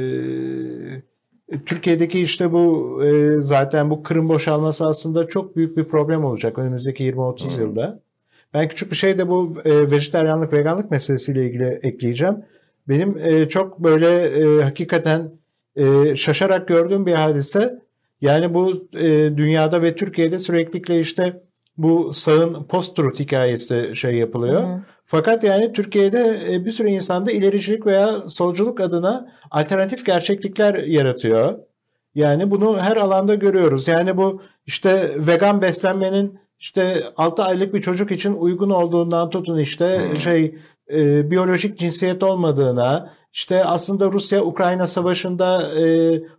Türkiye'deki işte bu e, zaten bu Kırım boşalması aslında çok büyük bir problem olacak önümüzdeki 20-30 Hı. yılda. Ben küçük bir şey de bu e, vejeteryanlık, veganlık meselesiyle ilgili ekleyeceğim. Benim e, çok böyle e, hakikaten e, şaşarak gördüğüm bir hadise. Yani bu e, dünyada ve Türkiye'de sürekli işte bu sağın post-truth hikayesi şey yapılıyor. Hı. Fakat yani Türkiye'de e, bir sürü insanda ilericilik veya solculuk adına alternatif gerçeklikler yaratıyor. Yani bunu her alanda görüyoruz. Yani bu işte vegan beslenmenin işte 6 aylık bir çocuk için uygun olduğundan tutun işte Hmm. şey e, biyolojik cinsiyet olmadığına, işte aslında Rusya-Ukrayna savaşında e,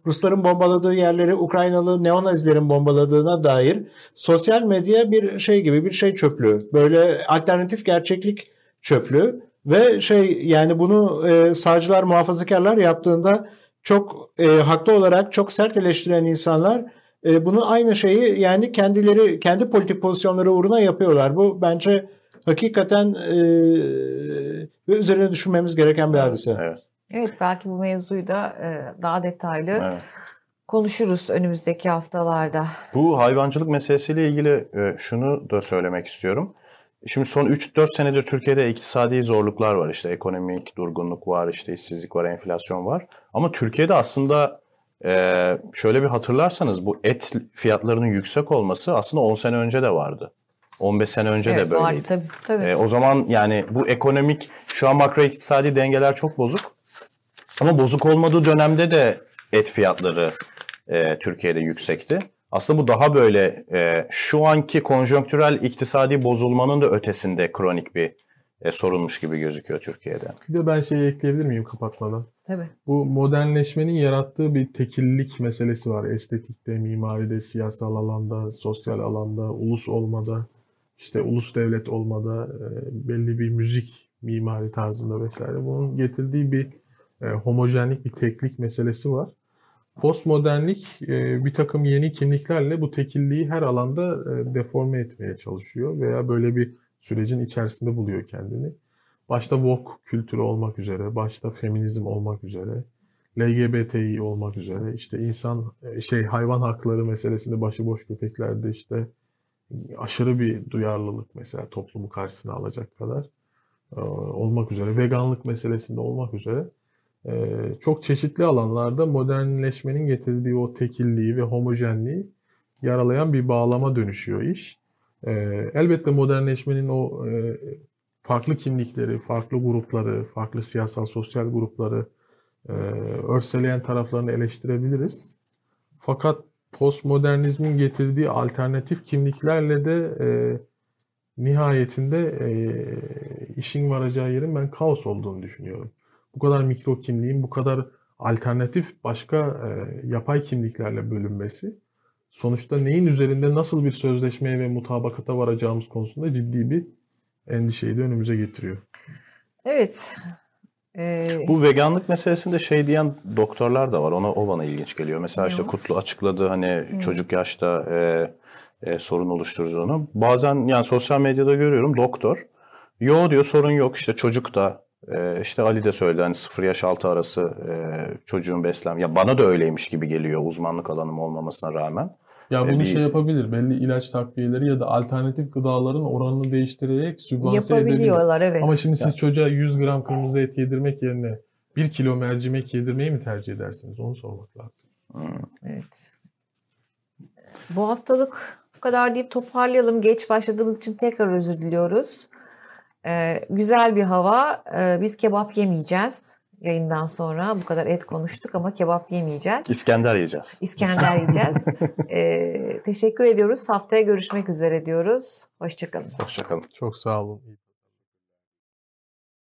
Rusların bombaladığı yerleri Ukraynalı neonazilerin bombaladığına dair sosyal medya bir şey gibi bir şey çöplüğü. Böyle alternatif gerçeklik çöplüğü ve şey yani bunu e, sağcılar muhafazakarlar yaptığında çok e, haklı olarak çok sert eleştiren insanlar e, bunu aynı şeyi yani kendileri kendi politik pozisyonları uğruna yapıyorlar. Bu bence hakikaten e, ve üzerine düşünmemiz gereken bir hadise. Evet. Evet belki bu mevzuyu da e, daha detaylı evet. konuşuruz önümüzdeki haftalarda. Bu hayvancılık meselesiyle ilgili e, şunu da söylemek istiyorum. Şimdi son 3-4 senedir Türkiye'de iktisadi zorluklar var. İşte ekonomik durgunluk var, işte işsizlik var, enflasyon var. Ama Türkiye'de aslında e, şöyle bir hatırlarsanız bu et fiyatlarının yüksek olması aslında 10 sene önce de vardı. 15 sene önce evet, de böyleydi. Vardı, tabii, tabii. E, o zaman yani bu ekonomik şu an makro iktisadi dengeler çok bozuk. Ama bozuk olmadığı dönemde de et fiyatları e, Türkiye'de yüksekti. Aslında bu daha böyle e, şu anki konjonktürel iktisadi bozulmanın da ötesinde kronik bir e, sorunmuş gibi gözüküyor Türkiye'de. Bir de ben şeyi ekleyebilir miyim kapatmadan? tabii. Bu modernleşmenin yarattığı bir tekillik meselesi var. Estetikte, mimaride, siyasal alanda, sosyal alanda, ulus olmada, işte ulus devlet olmada, e, belli bir müzik mimari tarzında vesaire. Bunun getirdiği bir e, homojenlik, bir teklik meselesi var. Postmodernlik e, bir takım yeni kimliklerle bu tekilliği her alanda deforme etmeye çalışıyor veya böyle bir sürecin içerisinde buluyor kendini. Başta woke kültürü olmak üzere, başta feminizm olmak üzere, LGBTİ olmak üzere, işte insan şey hayvan hakları meselesinde başıboş köpeklerde işte aşırı bir duyarlılık mesela toplumu karşısına alacak kadar e, olmak üzere, veganlık meselesinde olmak üzere e, çok çeşitli alanlarda modernleşmenin getirdiği o tekilliği ve homojenliği yaralayan bir bağlama dönüşüyor iş. E, elbette modernleşmenin o farklı kimlikleri, farklı grupları, farklı siyasal sosyal grupları e, örseleyen taraflarını eleştirebiliriz. Fakat postmodernizmin getirdiği alternatif kimliklerle de e, nihayetinde e, işin varacağı yerin ben kaos olduğunu düşünüyorum. Bu kadar mikro kimliğin bu kadar alternatif başka e, yapay kimliklerle bölünmesi sonuçta neyin üzerinde nasıl bir sözleşmeye ve mutabakata varacağımız konusunda ciddi bir endişeyi de önümüze getiriyor. Evet. Ee, Bu veganlık meselesinde şey diyen doktorlar da var. Ona o bana ilginç geliyor. Mesela işte? Kutlu açıkladı hani çocuk yaşta e, e, sorun oluşturduğunu. Bazen yani sosyal medyada görüyorum doktor. Yo diyor sorun yok işte çocuk da e, işte Ali de söyledi hani 0 yaş 6 arası e, çocuğun beslen. Ya bana da öyleymiş gibi geliyor uzmanlık alanım olmamasına rağmen. Ya bunu bir- şey yapabilir. Belli ilaç takviyeleri ya da alternatif gıdaların oranını değiştirerek sübvanse edebilir. yapabiliyorlar evet. Ama şimdi siz çocuğa 100 gram kırmızı et yedirmek yerine 1 kilo mercimek yedirmeyi mi tercih edersiniz? Onu sormak lazım. Evet. Bu haftalık bu kadar deyip toparlayalım. Geç başladığımız için tekrar özür diliyoruz. Ee, güzel bir hava. Ee, biz kebap yemeyeceğiz yayından sonra. Bu kadar et konuştuk ama kebap yemeyeceğiz. İskender yiyeceğiz. İskender yiyeceğiz. <laughs> Ee, teşekkür ediyoruz. Haftaya görüşmek üzere diyoruz. Hoşçakalın. Hoşçakalın. Çok sağ olun.